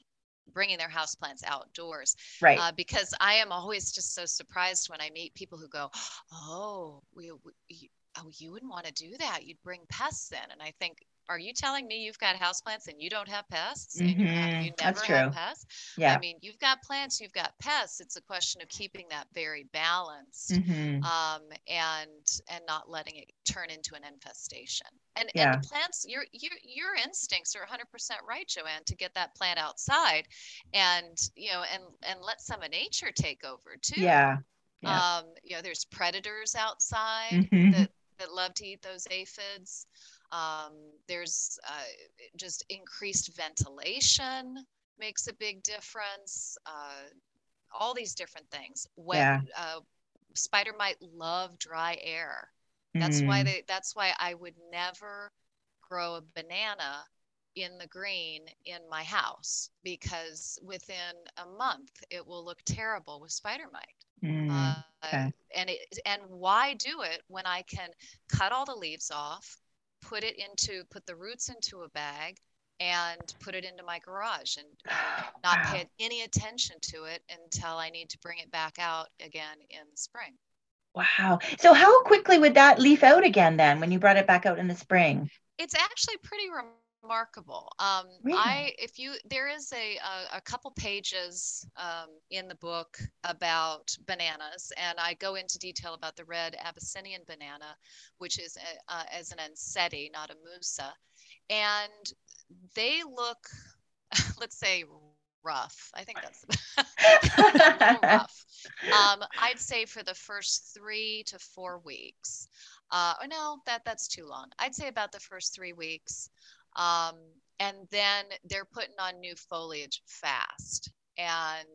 bringing their house plants outdoors right uh, because i am always just so surprised when i meet people who go oh we, we oh you wouldn't want to do that you'd bring pests in and i think are you telling me you've got houseplants and you don't have pests mm-hmm. you, have, you never That's true. have pests yeah i mean you've got plants you've got pests it's a question of keeping that very balanced mm-hmm. um, and and not letting it turn into an infestation and yeah. and the plants your your your instincts are 100% right joanne to get that plant outside and you know and and let some of nature take over too yeah, yeah. um you know there's predators outside mm-hmm. that that love to eat those aphids um, there's uh, just increased ventilation makes a big difference. Uh, all these different things. When Yeah. uh, spider mite love dry air. That's why Mm. they. That's why I would never grow a banana in the green in my house because within a month it will look terrible with spider mite. Mm. Uh, okay. and it and why do it when I can cut all the leaves off, put it into put the roots into a bag, and put it into my garage and, not pay any attention to it until I need to bring it back out again in the spring. Wow. So how quickly would that leaf out again then when you brought it back out in the spring? It's actually pretty remarkable. Um, Really? I if you there is a a, a couple pages um, in the book about bananas, and I go into detail about the red Abyssinian banana, which is a, uh, as an ensete, not a musa, and they look, let's say, rough. I think that's rough. Um, I'd say for the first three to four weeks. Uh, or no, that that's too long. I'd say about the first three weeks, um, and then they're putting on new foliage fast. And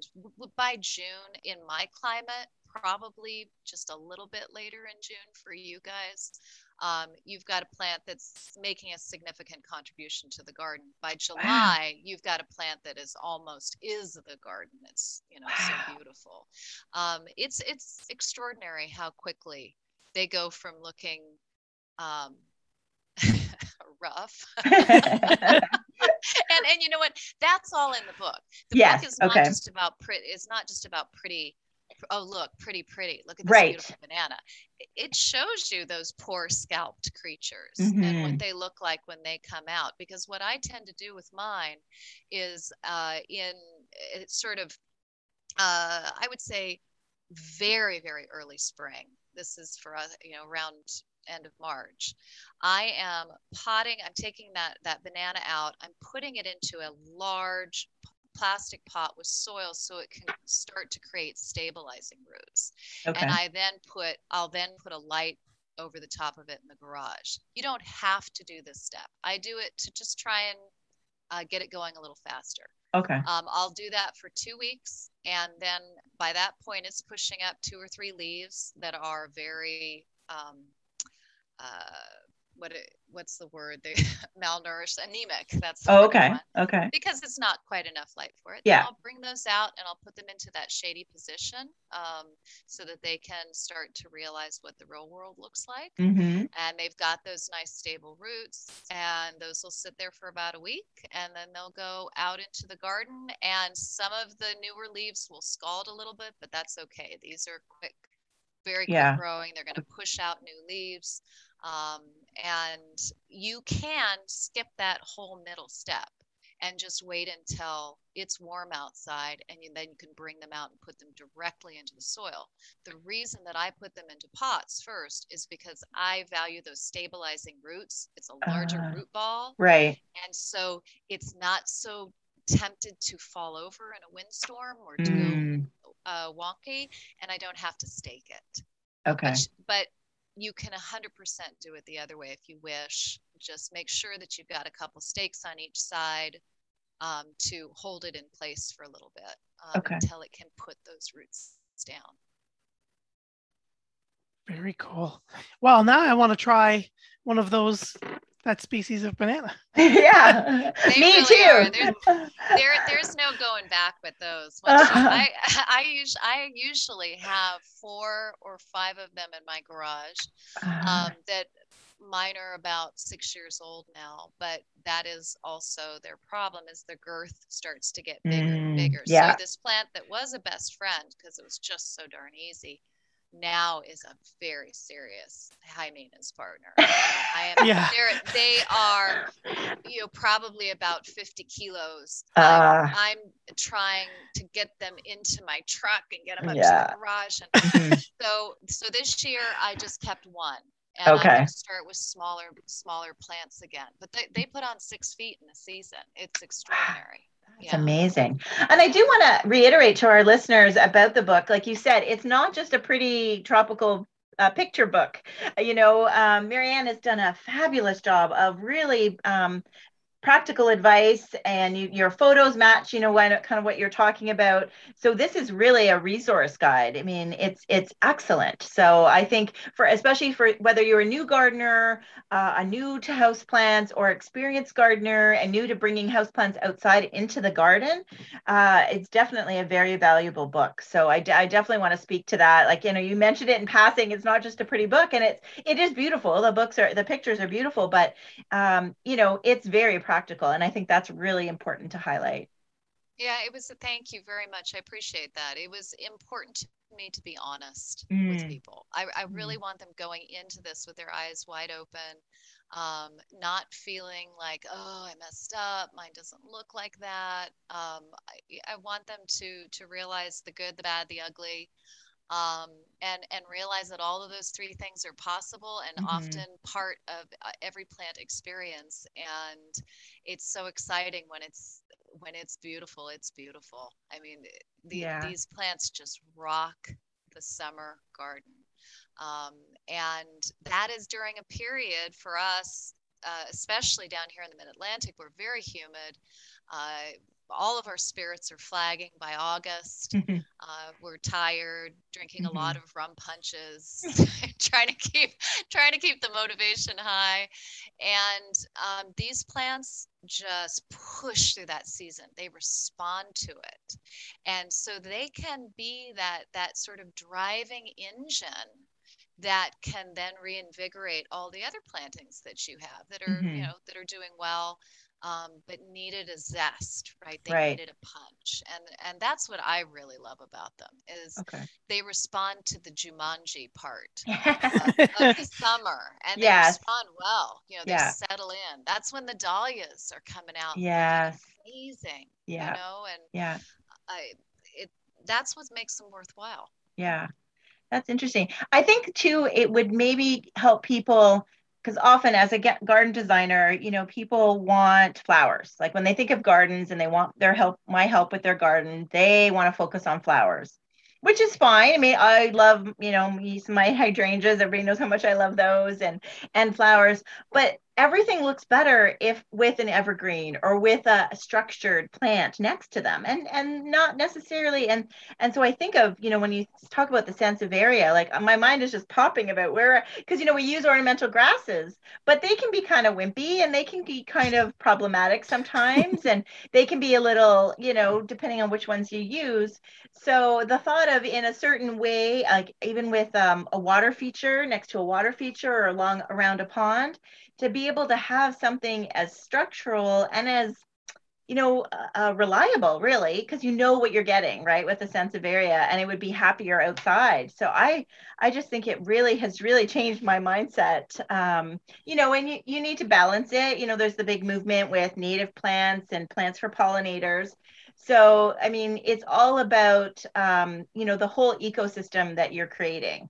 by June in my climate, probably just a little bit later in June for you guys, um, you've got a plant that's making a significant contribution to the garden. By July, you've got a plant that is almost is the garden. It's you know Wow. so beautiful. Um, it's it's extraordinary how quickly they go from looking um, rough. And and you know what? That's all in the book. The Yes, book is not just about pretty it's not just about pretty oh look pretty pretty. Look at this Right. beautiful banana. It- shows you those poor scalped creatures Mhm. and what they look like when they come out. Because what i tend to do with mine is uh, in it's sort of uh, i would say very very early spring. This is for us you know around end of march i am potting i'm taking that that banana out i'm putting it into a large plastic pot with soil so it can start to create stabilizing roots okay. and i then put i'll then put a light over the top of it in the garage you don't have to do this step i do it to just try and uh, get it going a little faster okay. um, I'll do that for two weeks. And then by that point, it's pushing up two or three leaves that are very, um, uh, what it, what's the word? They malnourished, anemic. That's Oh, okay. Okay. because it's not quite enough light for it. Yeah. Then I'll bring those out and I'll put them into that shady position um, so that they can start to realize what the real world looks like Mm-hmm. and they've got those nice stable roots and those will sit there for about a week and then they'll go out into the garden and some of the newer leaves will scald a little bit but that's okay these are quick very quick Yeah. growing they're going to push out new leaves um, and you can skip that whole middle step and just wait until it's warm outside and you, then you can bring them out and put them directly into the soil the reason that I put them into pots first is because I value those stabilizing roots. It's a larger Ah. root ball. Right. And so it's not so tempted to fall over in a windstorm or to Mm, go uh, wonky, and I don't have to stake it. okay. But, but you can 100% do it the other way if you wish. Just make sure that you've got a couple stakes on each side um, to hold it in place for a little bit um, Okay. until it can put those roots down. Very cool. Well, now I want to try one of those that species of banana. yeah. Me really too. are. there there's no going back with those. Uh-huh. I I usually I usually have four or five of them in my garage. Ah, Um, that mine are about six years old now, but that is also their problem is the girth starts to get bigger Mm, and bigger. yeah. So this plant that was a best friend because it was just so darn easy. Now is a very serious high maintenance partner. I am. Yeah. They're, you know probably about 50 kilos Ah. I'm, I'm trying to get them into my truck and get them up to the garage and mhm. so so this year i just kept one and i'm Okay. start with smaller smaller plants again but they, they put on six feet in a season it's extraordinary It's Yeah. amazing. And I do want to reiterate to our listeners about the book. Like you said, it's not just a pretty tropical uh, picture book. You know, um, Marianne has done a fabulous job of really um, practical advice and you, your photos match you know what kind of what you're talking about. So this is really a resource guide. I mean it's it's excellent. So i think for especially for whether you're a new gardener uh, a new to house plants or experienced gardener and new to bringing house plants outside into the garden uh, it's definitely a very valuable book. So I, I definitely want to speak to that. Like you know you mentioned it in passing it's not just a pretty book and it's it is beautiful. The books are the pictures are beautiful but um, you know it's very practical. And I think that's really important to highlight. Yeah, it was a thank you very much. I appreciate that. It was important to me to be honest mm. with people. I, I really mm. want them going into this with their eyes wide open, um, not feeling like, oh, I messed up. Mine doesn't look like that. Um, I, I want them to to realize the good, the bad, the ugly um, and and realize that all of those three things are possible and mm-hmm. often part of uh, every plant experience and it's so exciting when it's when it's beautiful it's beautiful i mean the, yeah. these plants just rock the summer garden um, and that is during a period for us uh, especially down here in the mid-atlantic we're very humid uh, all of our spirits are flagging by August. Mm-hmm. Uh, we're tired, drinking mm-hmm. a lot mm-hmm. of rum punches, trying to keep trying to keep the motivation high. And um, these plants just push through that season. They respond to it, and so they can be that that sort of driving engine that can then reinvigorate all the other plantings that you have that are mm-hmm. you know that are doing well um, but needed a zest, right? They right. needed a punch, and and that's what I really love about them is okay. they respond to the Jumanji part of, of the summer, and yes. they respond well. You know, they yeah. settle in. That's when the dahlias are coming out. Yeah, amazing. Yeah, you know, and yeah, I it that's what makes them worthwhile. Yeah, that's interesting. I think too, it would maybe help people because often as a garden designer you know people want flowers like when they think of gardens and they want their help my help with their garden they want to focus on flowers which is fine. I mean, I love, you know, my hydrangeas. Everybody knows how much I love those and and flowers. But everything looks better if with an evergreen or with a structured plant next to them and and not necessarily and and so i think of you know when you talk about the sansevieria like my mind is just popping about where because you know we use ornamental grasses but they can be kind of wimpy and they can be kind of problematic sometimes and they can be a little you know depending on which ones you use. So the thought of in a certain way like even with um, a water feature next to a water feature or along around a pond to be able to have something as structural and as you know uh, uh reliable really because you know what you're getting right with a sansevieria and it would be happier outside. So i i just think it really has really changed my mindset um, you know and you, you need to balance it. You know there's the big movement with native plants and plants for pollinators. So i mean it's all about um, you know the whole ecosystem that you're creating.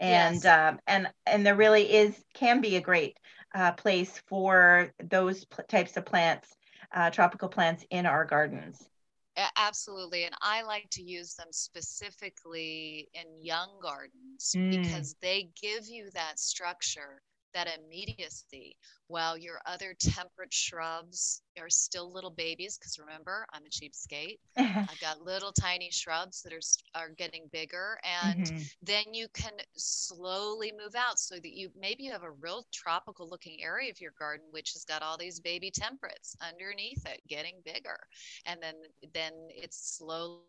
And yes. um, and and there really is can be a great uh, place for those pl- types of plants, uh, tropical plants in our gardens. Absolutely. And I like to use them specifically in young gardens mm. because they give you that structure that immediacy while your other temperate shrubs are still little babies because remember i'm a cheapskate i've got little tiny shrubs that are are getting bigger and mm-hmm. then you can slowly move out so that you maybe you have a real tropical looking area of your garden which has got all these baby temperates underneath it getting bigger and then then it's slowly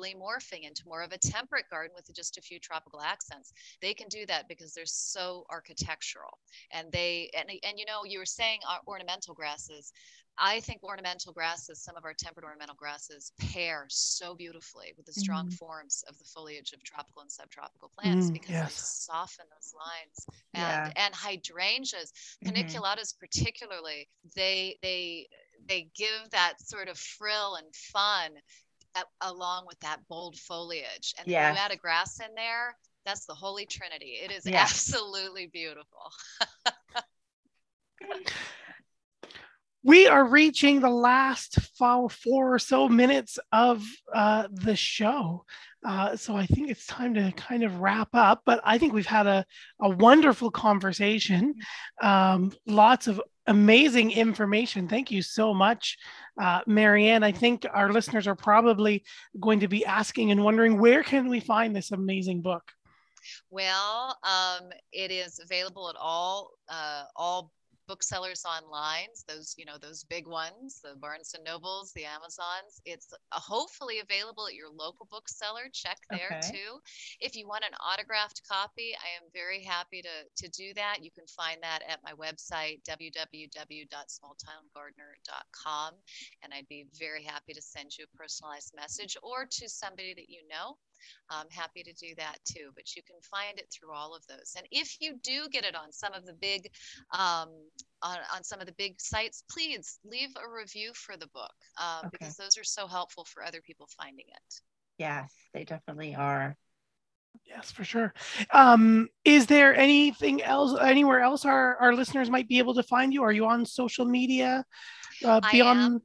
morphing into more of a temperate garden with just a few tropical accents. They can do that because they're so architectural. And they and and you know, you were saying uh, ornamental grasses. I think ornamental grasses, some of our temperate ornamental grasses, pair so beautifully with the strong mm-hmm. forms of the foliage of tropical and subtropical plants mm, because yes. they soften those lines. And, yeah. and hydrangeas, paniculatas mm-hmm. particularly, they they they give that sort of frill and fun along with that bold foliage. And yes. you add a grass in there, that's the Holy Trinity. It is yes. absolutely beautiful. we are reaching the last four or so minutes of uh, the show. Uh, so I think it's time to kind of wrap up. But I think we've had a, a wonderful conversation. Um, lots of amazing information. Thank you so much, uh, Marianne. I think our listeners are probably going to be asking and wondering where can we find this amazing book? Well, um, it is available at all uh, all booksellers online those you know those big ones the barnes and nobles the amazons it's uh, hopefully available at your local bookseller check there okay. too. If you want an autographed copy i am very happy to to do that. You can find that at my website www.smalltowngardener.com and i'd be very happy to send you a personalized message or to somebody that you know I'm happy to do that too. But you can find it through all of those. And if you do get it on some of the big, um, on, on some of the big sites, please leave a review for the book um, okay. because those are so helpful for other people finding it. Yes, they definitely are. Yes, for sure. Um, is there anything else, anywhere else our, our listeners might be able to find you? Are you on social media uh, beyond?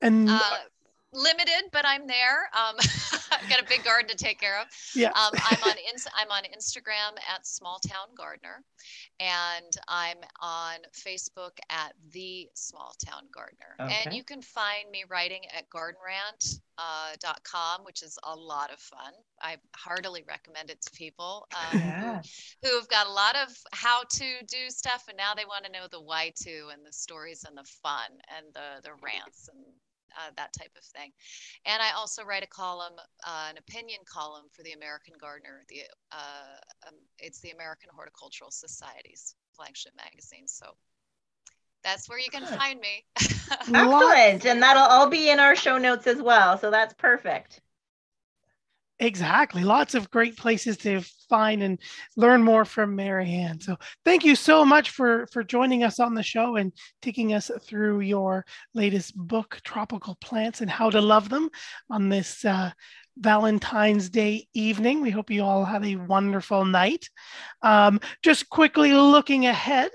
And uh, limited, but I'm there. Um, I've got a big garden to take care of. Yeah. Um, I'm on in, I'm on Instagram at Small Town Gardener, and I'm on Facebook at the Small Town Gardener. Okay. And you can find me writing at gardenrant.com, uh, which is a lot of fun. I heartily recommend it to people um, yeah. who, who have got a lot of how to do stuff, and now they want to know the why to and the stories and the fun and the the rants and uh, that type of thing. And I also write a column, uh, an opinion column for the American Gardener. The uh, um, it's the American Horticultural Society's flagship magazine. So that's where you can find me. Excellent, and that'll all be in our show notes as well. So that's perfect. Exactly. Lots of great places to find and learn more from Marianne. So thank you so much for for joining us on the show and taking us through your latest book, Tropical Plants and How to Love Them, on this uh, Valentine's Day evening. We hope you all have a wonderful night. Um, just quickly looking ahead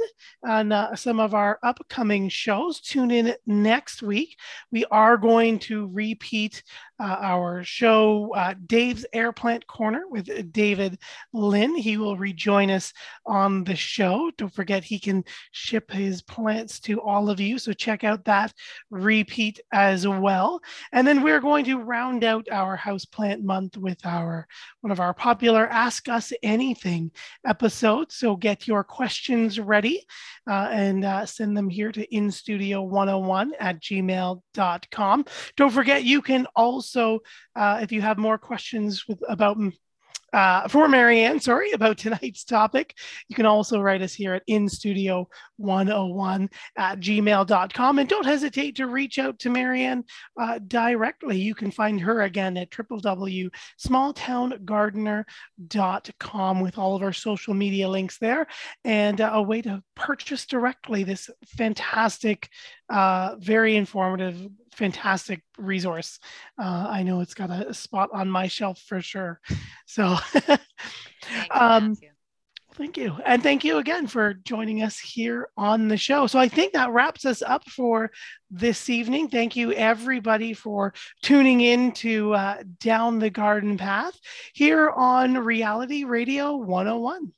on uh, some of our upcoming shows, tune in next week. We are going to repeat uh, our show, uh, Dave's Air Plant Corner with David Lynn. He will rejoin us on the show. Don't forget, he can ship his plants to all of you. So check out that repeat as well. And then we're going to round out our house plant month with our one of our popular Ask Us Anything episodes. So get your questions ready uh, and uh, send them here to instudio101 at gmail.com. Don't forget, you can also also, uh, if you have more questions with, about uh, for Marianne, sorry, about tonight's topic, you can also write us here at instudio101 at gmail.com. And don't hesitate to reach out to Marianne uh, directly. You can find her again at www.smalltowngardener.com with all of our social media links there and uh, a way to purchase directly this fantastic, uh, very informative, fantastic resource. Uh, I know it's got a spot on my shelf for sure. So, thank, um, you, thank you. And thank you again for joining us here on the show. So, I think that wraps us up for this evening. Thank you, everybody, for tuning in to uh, Down the Garden Path here on Reality Radio 101.